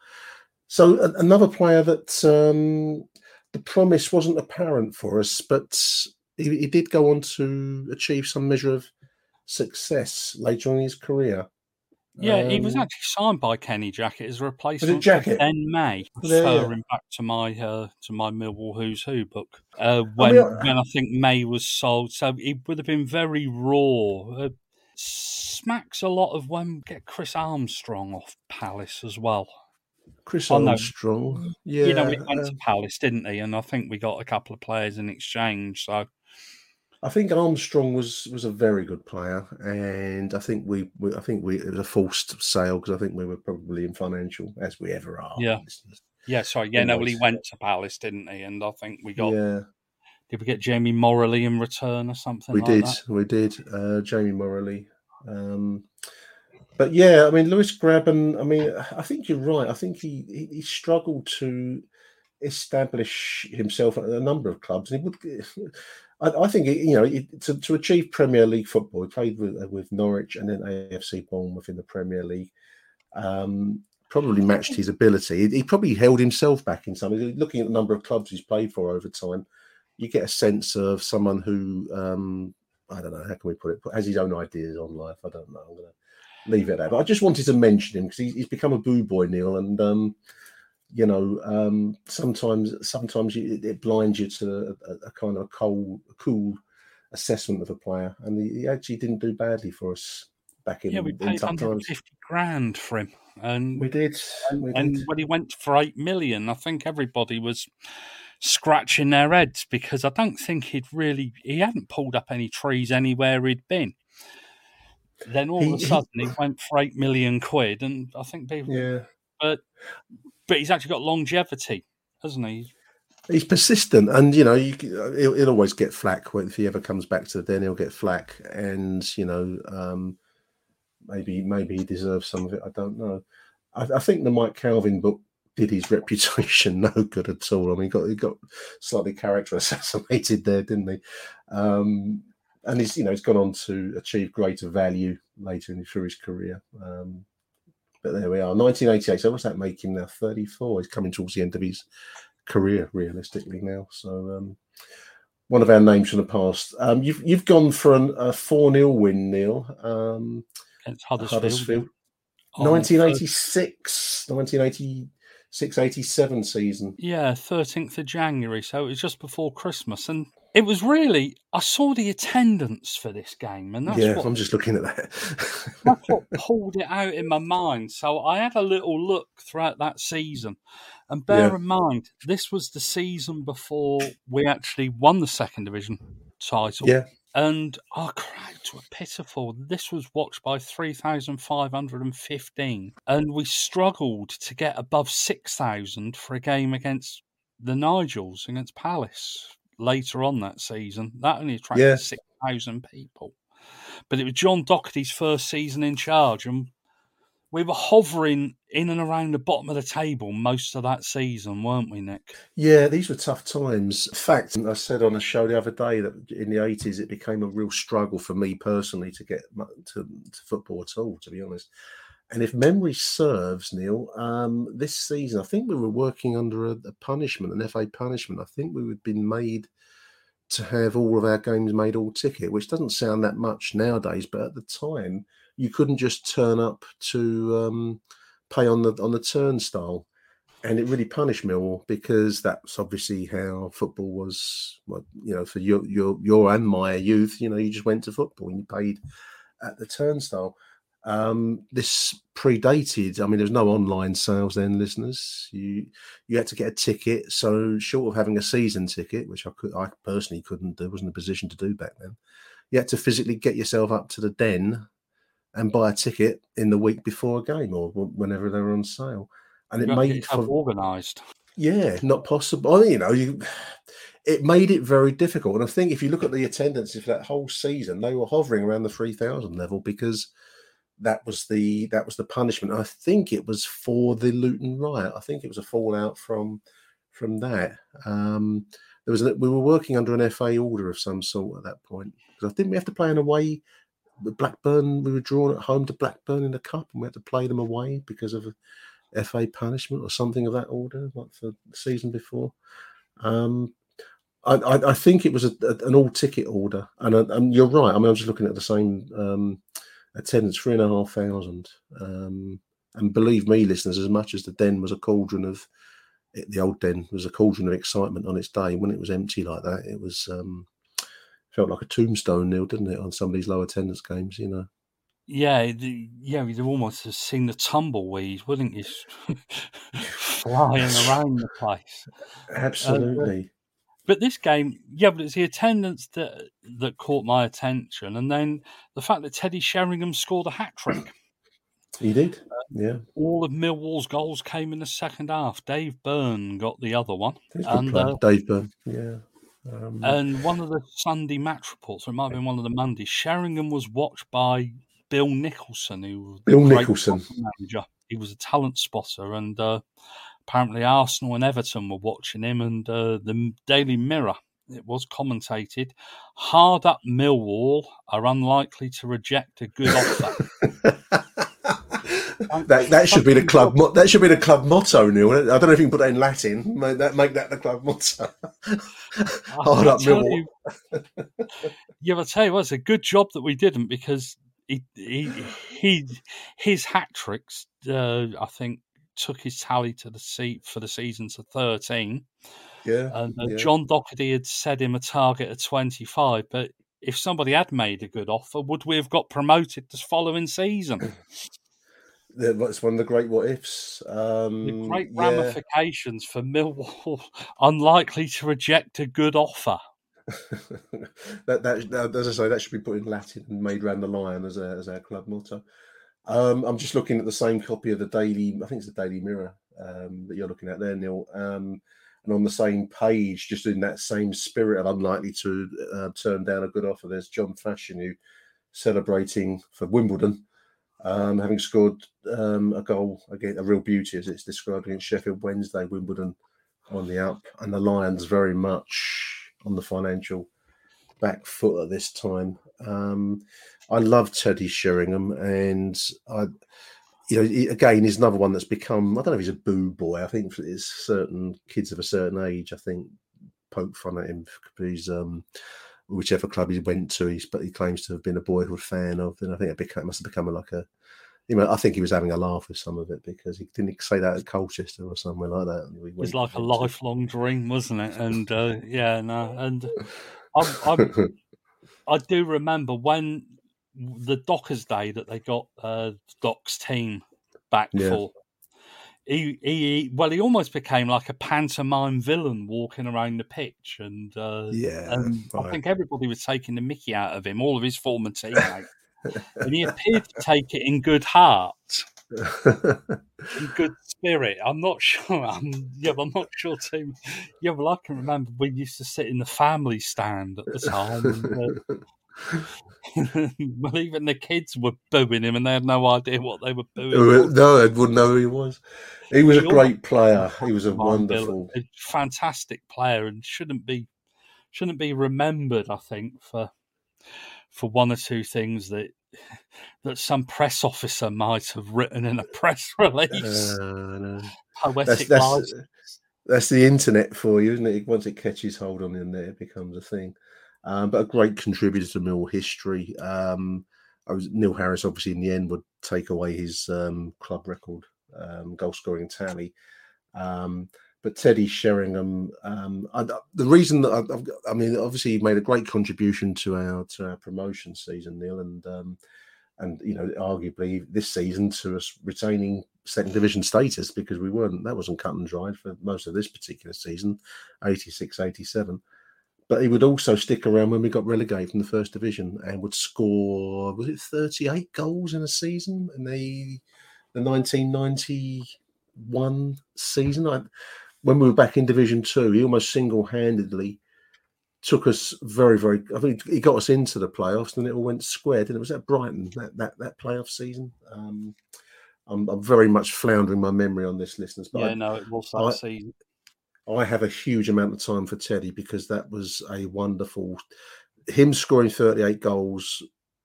Speaker 4: So a, another player that um, the promise wasn't apparent for us, but he, he, did go on to achieve some measure of success later on in his career.
Speaker 5: Yeah, um, he was um, actually signed by Kenny Jackett as a replacement
Speaker 4: Jackett?
Speaker 5: Ben May, referring back to my uh, to my Millwall Who's Who book. Uh, when I mean, when I think May was sold, so he would have been very raw. Uh, smacks a lot of when get Chris Armstrong off Palace as well.
Speaker 4: Chris Armstrong, yeah,
Speaker 5: you know, he went uh, to Palace, didn't he? And I think we got a couple of players in exchange. So
Speaker 4: I think Armstrong was was a very good player, and I think we, we I think we it was a forced sale because I think we were probably in financial as we ever are.
Speaker 5: Yeah, yeah. Sorry, yeah. No, well, he went to Palace, didn't he? And I think we got
Speaker 4: yeah.
Speaker 5: Did we get Jamie Moralee in return or something?
Speaker 4: We
Speaker 5: like
Speaker 4: did.
Speaker 5: That?
Speaker 4: We did. Uh, Jamie Moralee. Um, but yeah, I mean, Lewis Grabban. I mean, I think you're right. I think he he, he struggled to establish himself at a number of clubs, and he would. I, I think you know to, to achieve Premier League football, he played with with Norwich and then AFC Bournemouth in the Premier League. Um, probably matched his ability. He, he probably held himself back in some. Looking at the number of clubs he's played for over time, you get a sense of someone who um, I don't know how can we put it has his own ideas on life. I don't know. I'm going to leave it there. But I just wanted to mention him because he's, he's become a boo boy, Neil, and um, you know um, sometimes sometimes you, it blinds you to a, a, kind of cold, cool assessment of a player, and he, he, actually didn't do badly for us back in.
Speaker 5: Yeah, we paid 150 grand for him, and
Speaker 4: we did.
Speaker 5: And,
Speaker 4: we
Speaker 5: and when he went for eight million, I think everybody was scratching their heads because I don't think he'd really he hadn't pulled up any trees anywhere he'd been. Then all he, of a sudden he, he, went for eight million quid, and I think people,
Speaker 4: yeah,
Speaker 5: but but he's actually got longevity, hasn't he?
Speaker 4: He's persistent, and you know, you, he'll, he'll, always get flack if he ever comes back to the den. He'll get flack, and you know, um, maybe maybe he deserves some of it. I don't know. I, I think the Mike Calvin book did his reputation no good at all. I mean, he got he got slightly character assassinated there, didn't he? Um, and he's you know he's gone on to achieve greater value later in through his career. Um, but there we are, 1988. So what's that make him now? 34. He's coming towards the end of his career, realistically now. So um, one of our names from the past. Um, you've you've gone for an, a four 0 win, Neil. Um,
Speaker 5: Against Huddersfield. Huddersfield.
Speaker 4: 1986, 1980. 687 season.
Speaker 5: Yeah, 13th of January. So it was just before Christmas. And it was really, I saw the attendance for this game. And that's
Speaker 4: yeah,
Speaker 5: what,
Speaker 4: I'm just looking at that.
Speaker 5: that's what pulled it out in my mind. So I had a little look throughout that season. And bear yeah. in mind, this was the season before we actually won the second division title.
Speaker 4: Yeah
Speaker 5: and our crowds were pitiful. This was watched by 3,515, and we struggled to get above 6,000 for a game against the Nigels, against Palace later on that season. That only attracted yeah. 6,000 people. But it was John Docherty's first season in charge, and we were hovering in and around the bottom of the table most of that season, weren't we, Nick?
Speaker 4: Yeah, these were tough times. In fact, I said on a show the other day that in the 80s it became a real struggle for me personally to get to, to football at all, to be honest. And if memory serves, Neil, um, this season, I think we were working under a, a punishment, an FA punishment. I think we had been made to have all of our games made all ticket, which doesn't sound that much nowadays, but at the time, you couldn't just turn up to um, play on the on the turnstile, and it really punished Millwall because that's obviously how football was. Well, you know, for your your your and my youth, you know, you just went to football and you paid at the turnstile. Um, this predated. I mean, there's no online sales then, listeners. You you had to get a ticket. So short of having a season ticket, which I could, I personally couldn't do, wasn't in a position to do back then. You had to physically get yourself up to the den and buy a ticket in the week before a game or whenever they were on sale. And it made
Speaker 5: for organised.
Speaker 4: Yeah, not possible. You know, you it made it very difficult. And I think if you look at the attendance for that whole season, they were hovering around the three thousand level because that was the that was the punishment. I think it was for the Luton riot. I think it was a fallout from from that. Um, there was a, we were working under an FA order of some sort at that point because I think we have to play an away Blackburn, we were drawn at home to Blackburn in the cup, and we had to play them away because of FA punishment or something of that order, like the season before. Um, I, I, I, think it was a, a, an all-ticket order, and, and, you're right. I mean, I'm just looking at the same um, attendance, three and a half thousand. Um, and believe me, listeners, as much as the den was a cauldron of the old den was a cauldron of excitement on its day, when it was empty like that, it was um, felt like a tombstone nil, didn't it, on some of these low attendance games? You know.
Speaker 5: Yeah, the, yeah, you'd almost have seen the tumbleweed, wouldn't you? Flying around the place.
Speaker 4: Absolutely. Uh,
Speaker 5: but this game, yeah, but it's the attendance that that caught my attention, and then the fact that Teddy Sheringham scored a hat trick.
Speaker 4: He did, yeah.
Speaker 5: All of Millwall's goals came in the second half. Dave Byrne got the other one,
Speaker 4: and uh, Dave Byrne, yeah.
Speaker 5: Um, and one of the Sunday match reports, or it might have been one of the Mondays, Sheringham was watched by Bill Nicholson, who was
Speaker 4: Bill Nicholson
Speaker 5: manager. He was a talent spotter, and uh, apparently Arsenal and Everton were watching him. And uh, the Daily Mirror, it was commentated, hard up Millwall are unlikely to reject a good offer.
Speaker 4: that that should be the club. Mo- that should be the club motto, Neil. I don't know if you can put that in Latin. Make that make that the club motto. Hard up, Millwall.
Speaker 5: yeah, I'll tell you what, it's a good job that we didn't because he he, he his hat tricks. Uh, I think took his tally to the seat for the season to thirteen.
Speaker 4: Yeah,
Speaker 5: and uh,
Speaker 4: yeah.
Speaker 5: John Docherty had set him a target of twenty five, but if somebody had made a good offer, would we have got promoted this following season?
Speaker 4: That's one of the great what ifs. Um,
Speaker 5: the great ramifications yeah. for Millwall, unlikely to reject a good offer.
Speaker 4: that, that, as I say, that should be put in Latin and made round the lion as, a, as our club motto. Um, I'm just looking at the same copy of the Daily, I think it's the Daily Mirror um, that you're looking at there, Neil. Um, and on the same page, just in that same spirit of unlikely to uh, turn down a good offer, there's John Fashanu who celebrating for Wimbledon um, having scored um, a goal again, a real beauty as it's described against Sheffield Wednesday, Wimbledon on the up, and the Lions very much on the financial back foot at this time. Um, I love Teddy Sheringham, and I, you know, again, he's another one that's become. I don't know if he's a boo boy. I think it's certain kids of a certain age. I think poke fun at him because he's um, whichever club he went to, he's, but he claims to have been a boyhood fan of. And I think it became, must have become like a, you know, I think he was having a laugh with some of it because he didn't say that at Colchester or somewhere like that.
Speaker 5: It was like a lifelong dream, wasn't it? And uh, yeah, no, and I, I, I do remember when the Dockers Day that they got uh, Doc's team back yeah. for he, he well he almost became like a pantomime villain walking around the pitch and uh,
Speaker 4: yeah
Speaker 5: and right. I think everybody was taking the mickey out of him all of his former teammates. And he appeared to take it in good heart. In good spirit. I'm not sure I'm yeah I'm not sure too yeah well I can remember we used to sit in the family stand at the time and, uh, well, even the kids were booing him, and they had no idea what they were booing.
Speaker 4: No, they wouldn't know who he was. He was he a great player. He was a wonderful,
Speaker 5: a fantastic player, and shouldn't be shouldn't be remembered. I think for for one or two things that that some press officer might have written in a press release. Uh, no. Poetic that's, that's,
Speaker 4: that's, the internet for you, isn't it? Once it catches hold on the internet, it becomes a thing um, but a great contributor to Mill history. Um, I was Neil Harris, obviously, in the end, would take away his um, club record um, goal scoring tally. Um, but Teddy Sheringham, um, I, the reason that I've, I mean, obviously he made a great contribution to our to our promotion season, Neil, and and you know, arguably this season to us retaining second division status because we weren't that wasn't cut and dried for most of this particular season, 86, 87. But he would also stick around when we got relegated from the first division and would score was it 38 goals in a season in the the 1991 season. I, when we were back in Division Two, he almost single-handedly took us very, very. I think he got us into the playoffs, and it all went squared. And it was at Brighton that that, that playoff season. Um, I'm, I'm very much floundering my memory on this, listeners. But
Speaker 5: yeah,
Speaker 4: I,
Speaker 5: no, it was that
Speaker 4: I-
Speaker 5: season.
Speaker 4: I have a huge amount of time for Teddy because that was a wonderful. Him scoring 38 goals,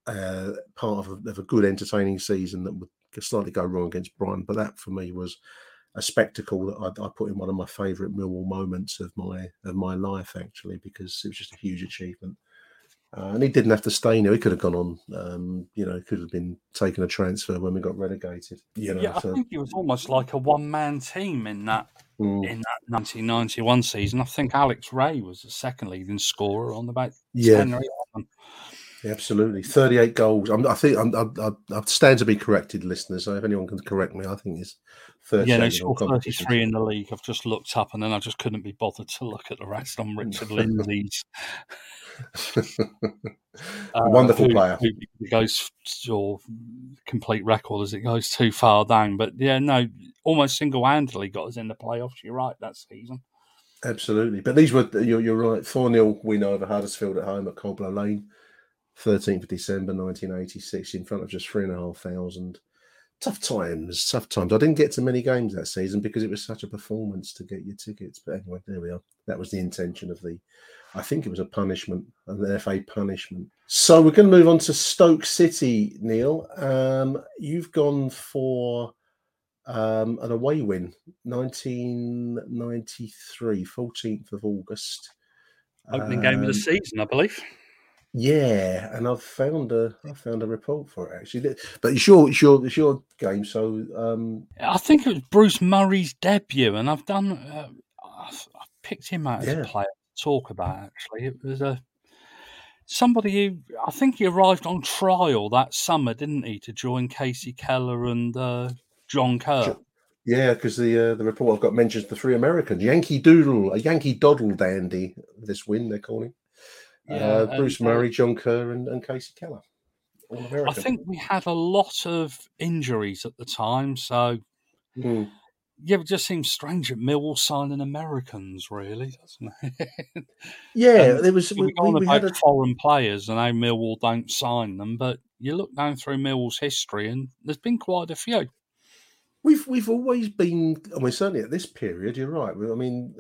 Speaker 4: uh, part of a, of a good, entertaining season that would slightly go wrong against Brighton. But that for me was a spectacle that I, I put in one of my favourite Millwall moments of my of my life, actually, because it was just a huge achievement. Uh, and he didn't have to stay there. He could have gone on. Um, you know, could have been taken a transfer when we got relegated. You know,
Speaker 5: yeah, I think it was almost like a one-man team in that
Speaker 4: Mm.
Speaker 5: in that 1991 season. I think Alex Rae was the second leading scorer on about
Speaker 4: Yeah.
Speaker 5: 10 or 11.
Speaker 4: Yeah, absolutely. 38 goals. I'm, I think I'm, I, I, I stand to be corrected, listeners. So if anyone can correct me, I think it's 38
Speaker 5: Yeah, no,
Speaker 4: in
Speaker 5: he scored 33 in the league. I've just looked up and then I just couldn't be bothered to look at the rest on Richard Lindsay's.
Speaker 4: A uh, wonderful
Speaker 5: who-
Speaker 4: player.
Speaker 5: who It goes or complete record as it goes too far down. But yeah, no, almost single handedly got us in the playoffs. You're right that season.
Speaker 4: Absolutely. But these were, you're, you're right, 4 0 win over Huddersfield at home at Cold Blow Lane, 13th of December 1986, in front of just 3,500. Tough times, tough times. I didn't get to many games that season because it was such a performance to get your tickets. But anyway, there we are. That was the intention of the, I think it was a punishment, an FA punishment. So we're going to move on to Stoke City, Neil. Um, you've gone for um, an away win, 1993, 14th of August.
Speaker 5: Opening game of the
Speaker 4: Um,
Speaker 5: season, I believe.
Speaker 4: Yeah, and I've found a I found a report for it actually. But it's your it's your it's your game, so um,
Speaker 5: I think it was Bruce Murray's debut, and I've done. Uh, I've, I've picked him out as
Speaker 4: Yeah.
Speaker 5: a player talk about. Actually, it was a somebody who I think he arrived on trial that summer, didn't he, to join Kasey Keller and uh, John Kerr.
Speaker 4: yeah, because the uh, the report I've got mentions the three Americans, Yankee Doodle, a Yankee Doddle dandy. This win they're calling.
Speaker 5: Yeah,
Speaker 4: uh, Bruce
Speaker 5: uh,
Speaker 4: Murray, John Kerr, and, and Kasey Keller.
Speaker 5: I think we had a lot of injuries at the time, so
Speaker 4: Mm.
Speaker 5: Yeah, it just seems strange that Millwall signing Americans, really, doesn't it?
Speaker 4: Yeah, there was
Speaker 5: we
Speaker 4: we, we, had a
Speaker 5: foreign players and how Millwall don't sign them, but you look down through Millwall's history, and there's been quite a few.
Speaker 4: We've we've always been. I mean, certainly at this period, you're right. I mean,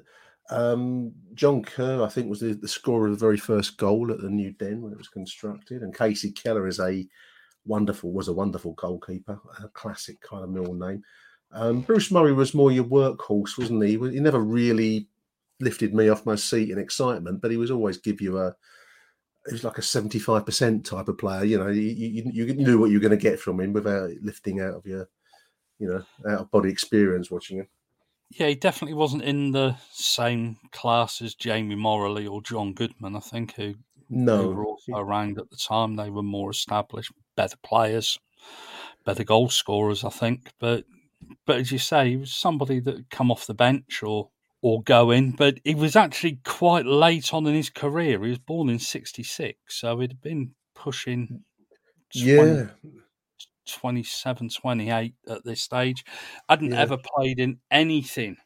Speaker 4: um, John Kerr, I think, was the, the scorer of the very first goal at the New Den when it was constructed, and Kasey Keller is a wonderful was a wonderful goalkeeper, a classic kind of middle name. Um, Bruce Murray was more your workhorse, wasn't he? He never really lifted me off my seat in excitement, but he was always give you a. He was like a seventy-five percent type of player. You know, you, you, you knew what you were going to get from him without lifting out of your you know, out of body experience watching him.
Speaker 5: Yeah, he definitely wasn't in the same class as Jamie Moralee or John Goodman, I think, who,
Speaker 4: No.
Speaker 5: were also around at the time. They were more established, better players, better goal scorers, I think. But but as you say, he was somebody that had come off the bench or or go in. But he was actually quite late on in his career. He was born in '66, so he'd been pushing 20,
Speaker 4: Yeah.
Speaker 5: 27, 28 at this stage. Hadn't
Speaker 4: Yeah.
Speaker 5: ever played in anything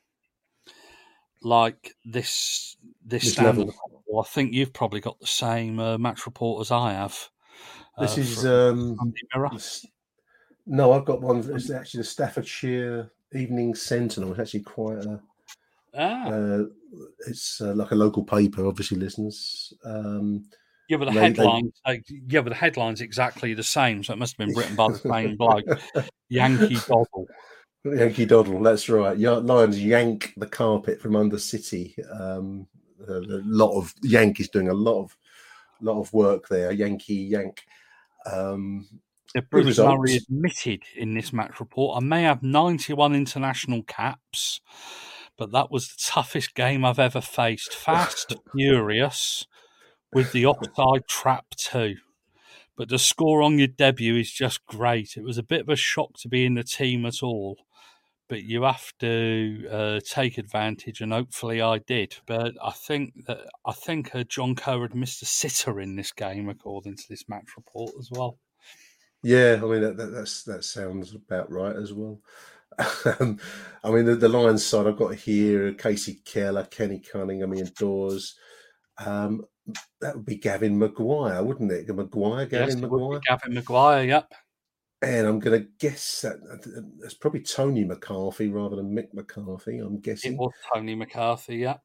Speaker 5: like this this,
Speaker 4: This level.
Speaker 5: Well, I think you've probably got the same uh, match report as I have.
Speaker 4: This
Speaker 5: uh,
Speaker 4: is um
Speaker 5: Sunday Mirror.
Speaker 4: s- no, I've got one. It's actually the Staffordshire Evening Sentinel. It's actually quite a.
Speaker 5: Ah,
Speaker 4: Uh, it's uh, like a local paper, obviously, listeners. Um,
Speaker 5: yeah, but the
Speaker 4: they- they-
Speaker 5: headlines, yeah, but the headline's exactly the same, so it must have been written by the same bloke. Yankee Doddle.
Speaker 4: Yankee Doddle, that's right. Lions yank the carpet from under City. Um, a, lot of Yankees doing a lot of lot of work there. Yankee yank. Um,
Speaker 5: Bruce
Speaker 4: results.
Speaker 5: Murray admitted in this match report, I may have 91 international caps, but that was the toughest game I've ever faced. Fast, furious, with the offside trap too. But the score on your debut is just great. It was a bit of a shock to be in the team at all, but you have to uh, take advantage, and hopefully I did. But I think that I think uh, John Kerr had missed a sitter in this game, according to this match report as well.
Speaker 4: Yeah, I mean that, that that's that sounds about right as well. Um, I mean the, the Lions side I've got here: Kasey Keller, Kenny Cunningham, Ian Dawes. Um, that would be Gavin Maguire, wouldn't it? Maguire, Gavin
Speaker 5: yes, it would be
Speaker 4: Maguire.
Speaker 5: Gavin Maguire. Yep.
Speaker 4: And I'm going to guess that it's probably Tony McCarthy rather than Mick McCarthy. I'm guessing It
Speaker 5: was Tony McCarthy. Yep.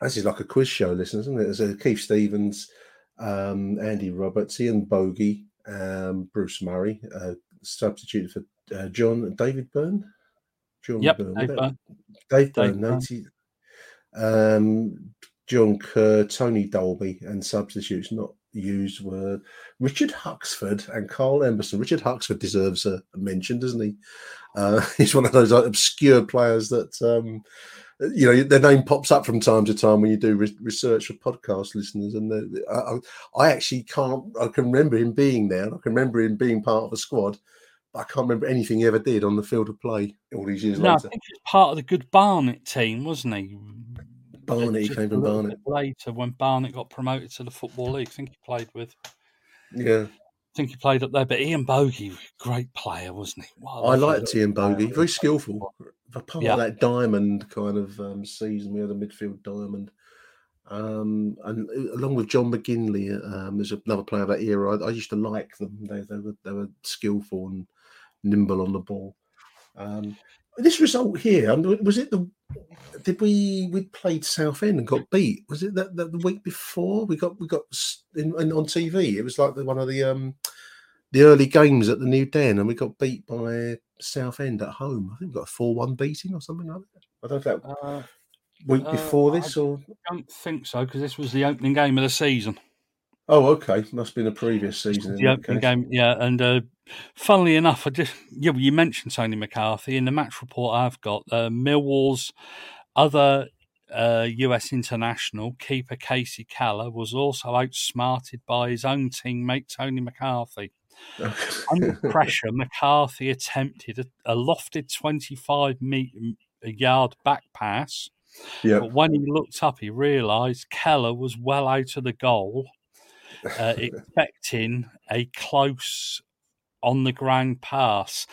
Speaker 4: This is like a quiz show, listen, isn't it? There's a Keith Stevens, um, Andy Roberts, Ian Bogie, um, Bruce Murray, uh, substituted for uh, John David Byrne. John
Speaker 5: Yep,
Speaker 4: Byrne.
Speaker 5: Dave Byrne.
Speaker 4: Dave Byrne,
Speaker 5: Byrne.
Speaker 4: 90 um, John Kerr, Tony Dolby, and substitutes not used were Richard Huxford and Carl Emberson. Richard Huxford deserves a, mention, doesn't he? Uh, he's one of those obscure players that um, you know their name pops up from time to time when you do re- research for podcast listeners. And the, I, I actually can't. I can remember him being there. I can remember him being part of a squad. But I can't remember anything he ever did on the field of play all these years
Speaker 5: No, I
Speaker 4: later.
Speaker 5: think he was part of the good Barnet team, wasn't he?
Speaker 4: Barnet, he came from Barnet.
Speaker 5: Later, when Barnet got promoted to the Football League, I think he played with.
Speaker 4: Yeah.
Speaker 5: I think he played up there. But Ian Bogie, great player, wasn't he? A
Speaker 4: I liked Ian. Bogie, very skillful. Part
Speaker 5: Yeah.
Speaker 4: of that diamond kind of um, season, we had a midfield diamond. Um, and uh, along with John McGinlay, um, there's another player of that era. I, I used to like them. They, they were they were skillful and nimble on the ball. Um, this result here, was it the? Did we we played Southend and got beat? Was it that, that the week before we got we got in, in on TV? It was like the, one of the um the early games at the New Den, and we got beat by Southend at home. I think we got a four-one beating or something like that. I don't know if that
Speaker 5: Uh,
Speaker 4: week
Speaker 5: uh,
Speaker 4: before
Speaker 5: I
Speaker 4: this or I
Speaker 5: don't think so because this was the opening game of the season.
Speaker 4: Oh, okay, must have been a previous season. in
Speaker 5: the opening game, yeah. And uh, funnily enough, I just yeah, well, you mentioned Tony McCarthy in the match report I've got. Uh, Millwall's other uh, US international keeper Kasey Keller was also outsmarted by his own teammate Tony McCarthy. Under pressure, McCarthy attempted a, a lofted 25 meter yard back pass.
Speaker 4: Yeah.
Speaker 5: But when he looked up, he realised Keller was well out of the goal, uh, expecting a close on the ground pass.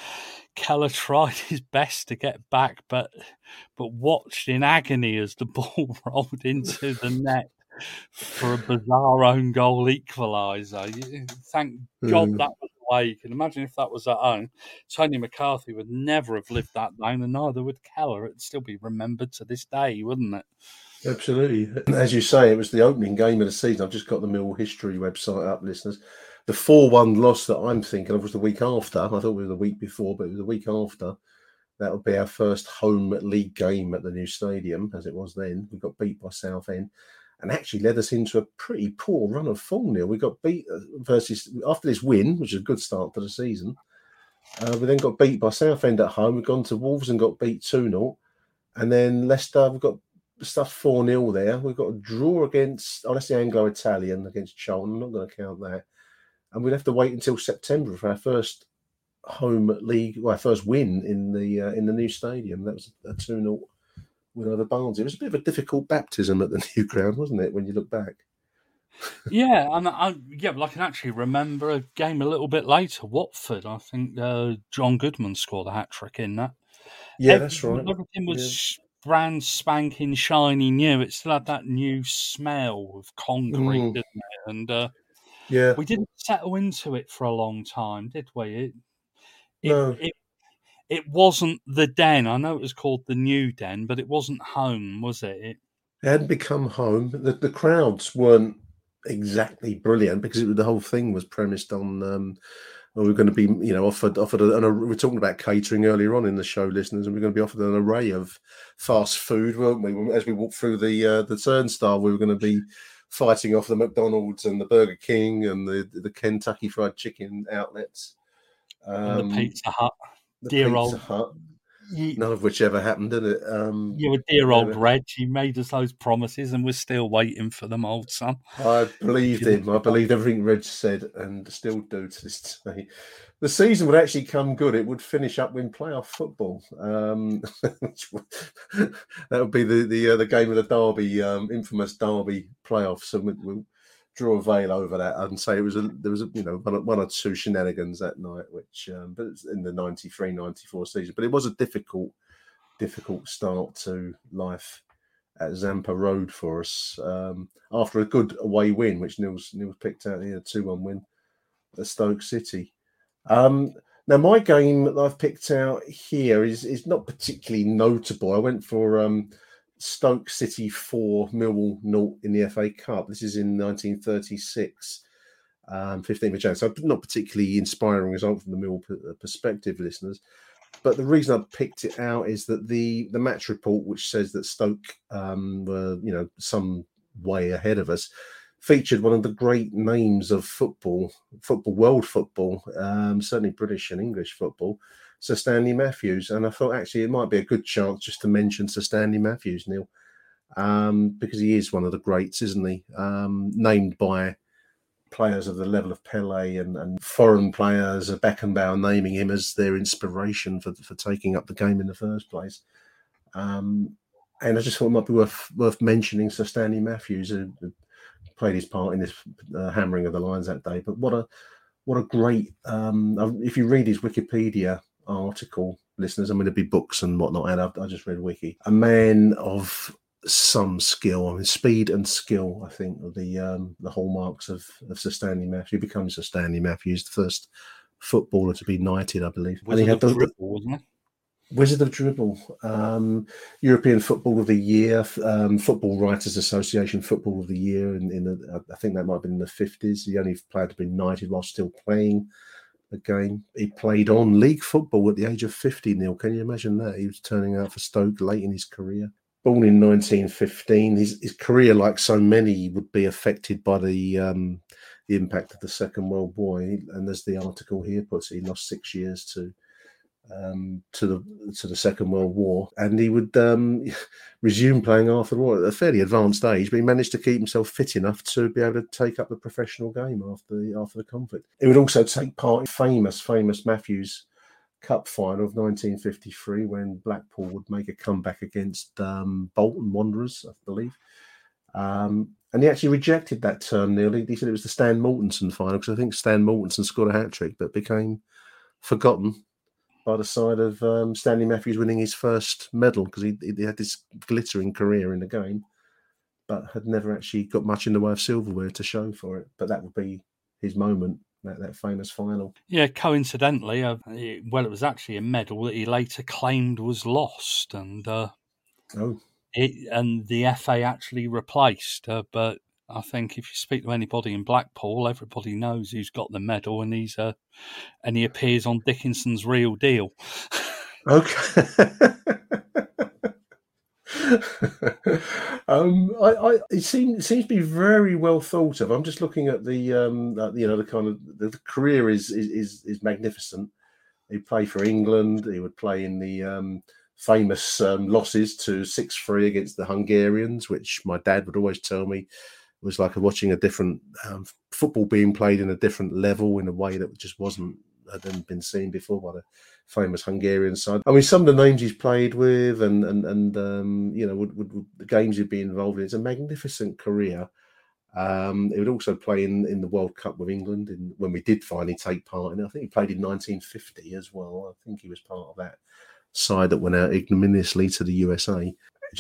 Speaker 5: Keller tried his best to get back, but but watched in agony as the ball rolled into the net for a bizarre own goal equaliser. Thank God
Speaker 4: Mm.
Speaker 5: that was away. You can imagine if that was at home, Tony McCarthy would never have lived that down, and neither would Keller. It'd still be remembered to this day, wouldn't it?
Speaker 4: Absolutely. As you say, it was the opening game of the season. I've just got the Mill History website up, listeners. The 4 1 loss that I'm thinking of was the week after. I thought it was the week before, but it was the week after. That would be our first home league game at the new stadium, as it was then. We got beat by Southend and actually led us into a pretty poor run of form. We got beat uh, versus, after this win, which is a good start to the season, uh, we then got beat by Southend at home. We've gone to Wolves and got beat 2 0. And then Leicester, we've got stuff 4 0 there. We've got a draw against, honestly, Anglo Italian against Charlton. I'm not going to count that. And we'd have to wait until September for our first home league, well, our first win in the uh, in the new stadium. That was a 2 0 win over Barnes. It was a bit of a difficult baptism at the new ground, wasn't it, when you look back?
Speaker 5: Yeah, and I yeah, well, I can actually remember a game a little bit later, Watford. I think uh, John Goodman scored a hat trick in that.
Speaker 4: Yeah, that's right.
Speaker 5: Everything was brand spanking shiny new. It still had that new smell of concrete,
Speaker 4: Mm.
Speaker 5: didn't it? And uh,
Speaker 4: Yeah.
Speaker 5: we didn't settle into it for a long time, did we? It, it,
Speaker 4: No.
Speaker 5: it, it wasn't the den. I know it was called the new den, but it wasn't home, was it? it
Speaker 4: It hadn't become home. The, the crowds weren't exactly brilliant because it, the whole thing was premised on um, well, we're going to be, you know, offered offered. A, an, we're talking about catering earlier on in the show, listeners, and we're going to be offered an array of fast food, weren't we? As we walked through the uh, the turnstile, we were going to be fighting off the McDonald's and the Burger King and the the Kentucky Fried Chicken outlets.
Speaker 5: and
Speaker 4: Um,
Speaker 5: the Pizza Hut.
Speaker 4: the
Speaker 5: dear
Speaker 4: Pizza
Speaker 5: old-
Speaker 4: Hut.
Speaker 5: You,
Speaker 4: None of which ever happened, did it? Um,
Speaker 5: you were dear old
Speaker 4: yeah.
Speaker 5: Reg. He made us those promises, and we're still waiting for them, old son.
Speaker 4: I believed him. I believed everything Reg said, and still do to this day. The season would actually come good. It would finish up in playoff football. Um, that would be the the uh, the game of the Derby, um, infamous Derby playoffs, and we'll draw a veil over that and say it was a there was a, you know one or, one or two shenanigans that night, which um, but it's in the 93-94 season. But it was a difficult difficult start to life at Zampa Road for us um, after a good away win, which Neil's Neil's picked out here, a two one win at Stoke City. Um, now my game that I've picked out here is is not particularly notable. I went for um, Stoke City four, Millwall naught in the FA Cup. This is in 1936. Um, 15th of January. So not particularly inspiring result from the Mill perspective, listeners. But the reason I picked it out is that the the match report, which says that Stoke um, were you know some way ahead of us, featured one of the great names of football, football world football, um, certainly British and English football, Sir Stanley Matthews. And I thought actually it might be a good chance just to mention Sir Stanley Matthews, Neil, um, because he is one of the greats, isn't he? Um, named by players of the level of Pele and, and foreign players, Beckenbauer naming him as their inspiration for for taking up the game in the first place. Um, and I just thought it might be worth worth mentioning Sir Stanley Matthews, who, who played his part in this uh, hammering of the Lions that day. But what a what a great! Um, if you read his Wikipedia article, listeners, I mean, there'd be books and whatnot. And I've, I just read Wiki. A man of some skill. I mean, speed and skill. I think are the um, the hallmarks of of Sir Stanley Matthews. He becomes Sir Stanley Matthews, the first footballer to be knighted, I believe.
Speaker 5: Was
Speaker 4: and he had
Speaker 5: the dribble, wasn't it?
Speaker 4: Wizard of Dribble, um, European Football of the Year, um, Football Writers Association Football of the Year. In, in the, I think that might have been in the fifties. The only player to be knighted while still playing game. He played on league football at the age of fifty. Neil, can you imagine that? He was turning out for Stoke late in his career. Born in 1915, his, his career, like so many, would be affected by the um, the impact of the Second World War. And as the article here puts, it, he lost six years to um, to the to the Second World War, and he would um, resume playing after the war at a fairly advanced age. But he managed to keep himself fit enough to be able to take up the professional game after the after the conflict. He would also take part in famous famous Matthews Cup final of 1953 when Blackpool would make a comeback against um, Bolton Wanderers, I believe. Um, and he actually rejected that term nearly. He said it was the Stan Mortensen final because I think Stan Mortensen scored a hat trick, but became forgotten by the side of um, Stanley Matthews winning his first medal because he, he had this glittering career in the game, but had never actually got much in the way of silverware to show for it. But that would be his moment, that, that famous final.
Speaker 5: Yeah, coincidentally, uh, it- well, it was actually a medal that he later claimed was lost, and uh,
Speaker 4: Oh,
Speaker 5: it and the FA actually replaced. Uh, but I think if you speak to anybody in Blackpool, everybody knows who's got the medal, and he's uh, and he appears on Dickinson's Real Deal.
Speaker 4: okay. um, I, I, it seems seems to be very well thought of. I'm just looking at the, um, uh, you know, the kind of the, the career is, is is is magnificent. He played for England. He would play in the um, famous um, losses to six three against the Hungarians, which my dad would always tell me was like watching a different um, football being played in a different level in a way that just wasn't hadn't been seen before by the famous Hungarian side. I mean, some of the names he's played with, and and and um, you know, would, would the games he'd be involved in. It's a magnificent career. Um, he would also play in, in the World Cup with England in, when we did finally take part in it. I think he played in 1950 as well. I think he was part of that side that went out ignominiously to the USA.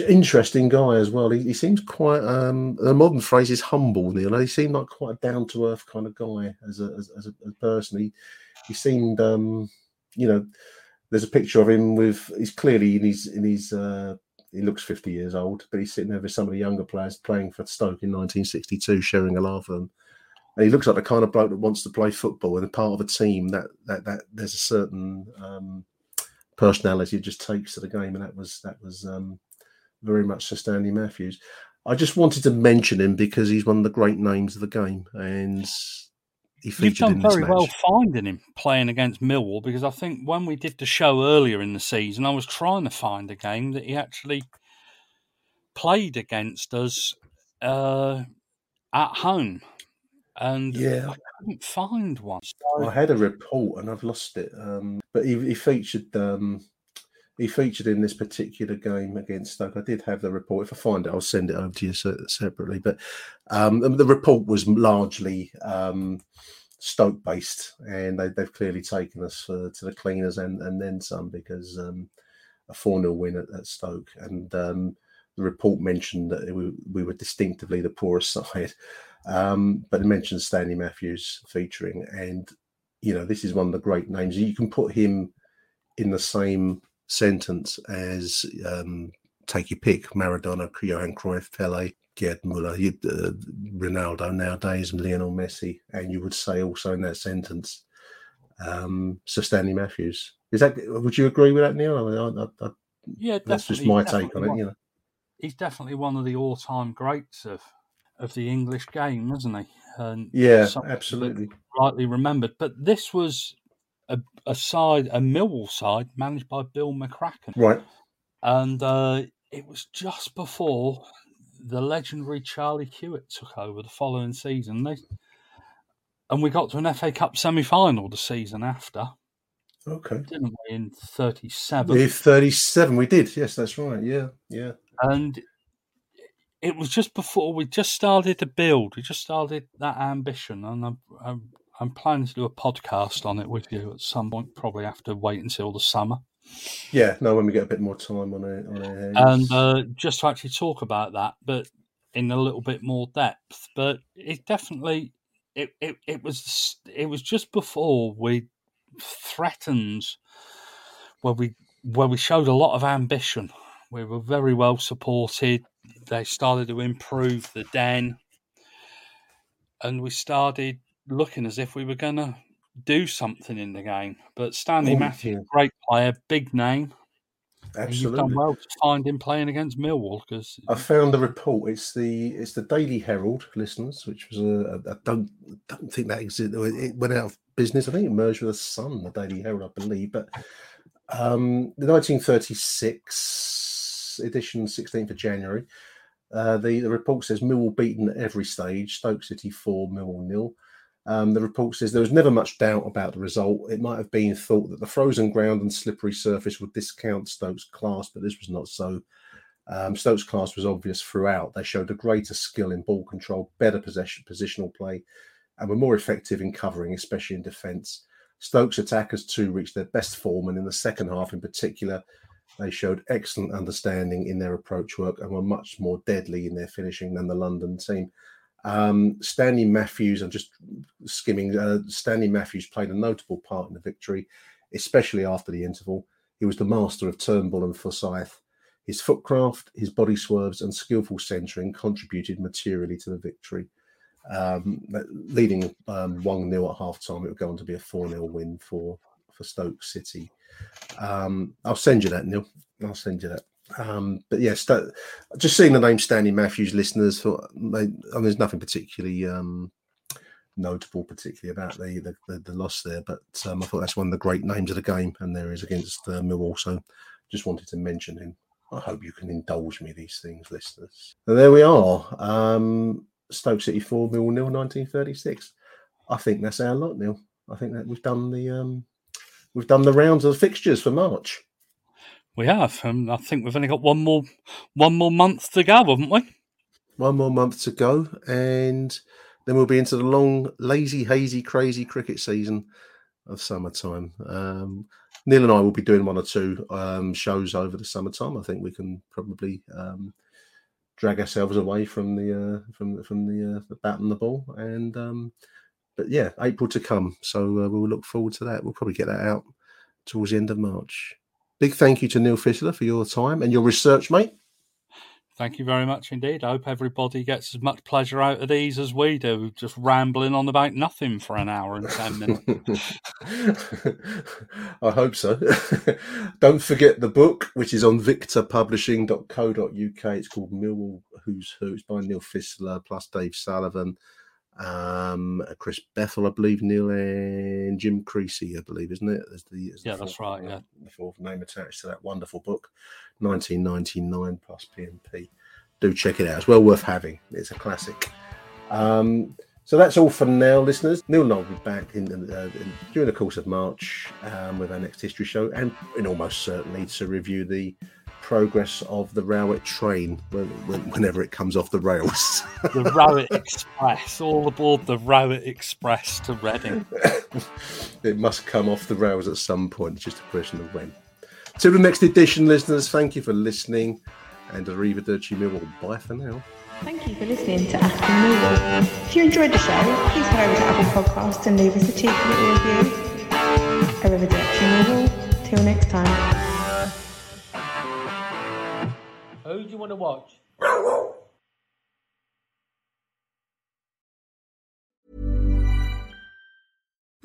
Speaker 4: Interesting guy as well. He, he seems quite um the modern phrase is humble, Neil. He seemed like quite a down to earth kind of guy as a as, as a, person. He he seemed um you know there's a picture of him with he's clearly in his in his uh he looks 50 years old, but he's sitting there with some of the younger players playing for Stoke in 1962, sharing a laugh with them. And he looks like the kind of bloke that wants to play football and part of a team that that that there's a certain um, personality it just takes to the game, and that was that was um, very much Sir Stanley Matthews. I just wanted to mention him because he's one of the great names of the game, and he
Speaker 5: You've
Speaker 4: featured
Speaker 5: done
Speaker 4: in this
Speaker 5: very
Speaker 4: match.
Speaker 5: well finding him playing against Millwall because I think when we did the show earlier in the season, I was trying to find a game that he actually played against us uh, at home, and
Speaker 4: Yeah.
Speaker 5: I couldn't find one.
Speaker 4: I had a report and I've lost it. Um, but he, he featured um, he featured in this particular game against Stoke. I did have the report. If I find it, I'll send it over to you se- separately. But um, the report was largely um, Stoke based, and they, they've clearly taken us uh, to the cleaners and, and then some because um, a 4 0 win at, at Stoke. And um, the report mentioned that we, we were distinctively the poorest side. Um, but it mentioned Stanley Matthews featuring, and you know this is one of the great names. You can put him in the same sentence as um, take your pick: Maradona, Johan Cruyff, Pele, Gerd Muller, uh, Ronaldo nowadays, Lionel Messi, and you would say also in that sentence, um, Sir Stanley Matthews. Is that? Would you agree with that, Neil? I I, I, I,
Speaker 5: Yeah,
Speaker 4: that's just my take on it.
Speaker 5: one-
Speaker 4: You know.
Speaker 5: He's definitely one of the all-time greats of of the English game, isn't he? And
Speaker 4: Yeah, absolutely.
Speaker 5: rightly remembered. But this was a, a side, a Millwall side, managed by Bill McCracken.
Speaker 4: Right.
Speaker 5: And uh, it was just before the legendary Charlie Hewitt took over the following season. They, and we got to an FA Cup semi final the season after,
Speaker 4: Okay.
Speaker 5: didn't we, in 37?
Speaker 4: If 37, we did. Yes, that's right. Yeah, yeah.
Speaker 5: And it was just before we just started to build, we just started that ambition. And I'm, I'm, I'm planning to do a podcast on it with you at some point, probably have to wait until the summer.
Speaker 4: Yeah, no, when we get a bit more time on it, on our hands.
Speaker 5: and uh, just to actually talk about that, but in a little bit more depth. But it definitely it, it, it was it was just before we threatened where we where we showed a lot of ambition. We were very well supported. They started to improve the den, and we started looking as if we were going to do something in the game. But Stanley
Speaker 4: Oh,
Speaker 5: Matthews, great player, big name. And You've done well to find him playing against Millwall because
Speaker 4: I found the report. It's the it's the Daily Herald, listeners, which was a, I don't don't think that existed. It went out of business. I think it merged with the Sun, the Daily Herald, I believe. But um, the 1936 edition, 16th of January. Uh, the, the report says Millwall beaten at every stage, Stoke City 4, Millwall nil. Um, the report says there was never much doubt about the result. It might have been thought that the frozen ground and slippery surface would discount Stoke's class, but this was not so. Um, Stoke's class was obvious throughout. They showed a greater skill in ball control, better possession, positional play, and were more effective in covering, especially in defence. Stoke's attackers too reached their best form, and in the second half, in particular, they showed excellent understanding in their approach work and were much more deadly in their finishing than the London team. Um, Stanley Matthews, I'm just skimming. Uh, Stanley Matthews played a notable part in the victory, especially after the interval. He was the master of Turnbull and Forsyth. His footcraft, his body swerves, and skillful centering contributed materially to the victory. Um, leading um, 1 0 at half time, it would go on to be a 4 0 win for, for Stoke City. Um, I'll send you that, Neil. I'll send you that. Um, but yes, yeah, St- just seeing the name Stanley Matthews, listeners, they, I mean, there's nothing particularly um, notable, particularly about the the, the, the loss there. But um, I thought that's one of the great names of the game, and there is against uh, Millwall. So just wanted to mention him. I hope you can indulge me these things, listeners. And there we are. Um, Stoke City four, Millwall nil, 1936. I think that's our lot, Neil. I think that we've done the um, we've done the rounds of fixtures for March.
Speaker 5: We have, and I think we've only got one more one more month to go, haven't we?
Speaker 4: One more month to go, and then we'll be into the long, lazy, hazy, crazy cricket season of summertime. Um, Neil and I will be doing one or two um, shows over the summertime. I think we can probably um, drag ourselves away from the uh, from from the, uh, the bat and the ball, and um, but yeah, April to come. So uh, we'll look forward to that. We'll probably get that out towards the end of March. Big thank you to Neil Fissler for your time and your research, mate.
Speaker 5: Thank you very much indeed. I hope everybody gets as much pleasure out of these as we do, just rambling on about nothing for an hour and 10 minutes.
Speaker 4: I hope so. Don't forget the book, which is on victorpublishing.co.uk. It's called Millwall Who's Who. It's by Neil Fissler plus Dave Sullivan. Um, Chris Bethel, I believe, Neil and Jim Creasy, I believe, isn't it? As the, as the
Speaker 5: Yeah, that's
Speaker 4: fourth-
Speaker 5: right, yeah.
Speaker 4: the fourth name attached to that wonderful book, 1999 plus PMP. Do check it out; it's well worth having. It's a classic. Um, so that's all for now, listeners. Neil and I will be back in, in, uh, in during the course of March um, with our next history show, and, and almost certainly to review the progress of the Rowett train when, when, whenever it comes off the rails.
Speaker 5: The Rowett Express, all aboard the Rowett Express to Reading.
Speaker 4: it must come off the rails at some point. It's just a question of when. To the next edition, listeners, thank you for listening, and arrivederci Millwall. Bye for now.
Speaker 3: Thank you for listening to Aston Millwall. If you enjoyed the show, please head over to Apple Podcasts and leave us a cheeky little review. Arrivederci Millwall. Till next time.
Speaker 9: Who do you want to watch?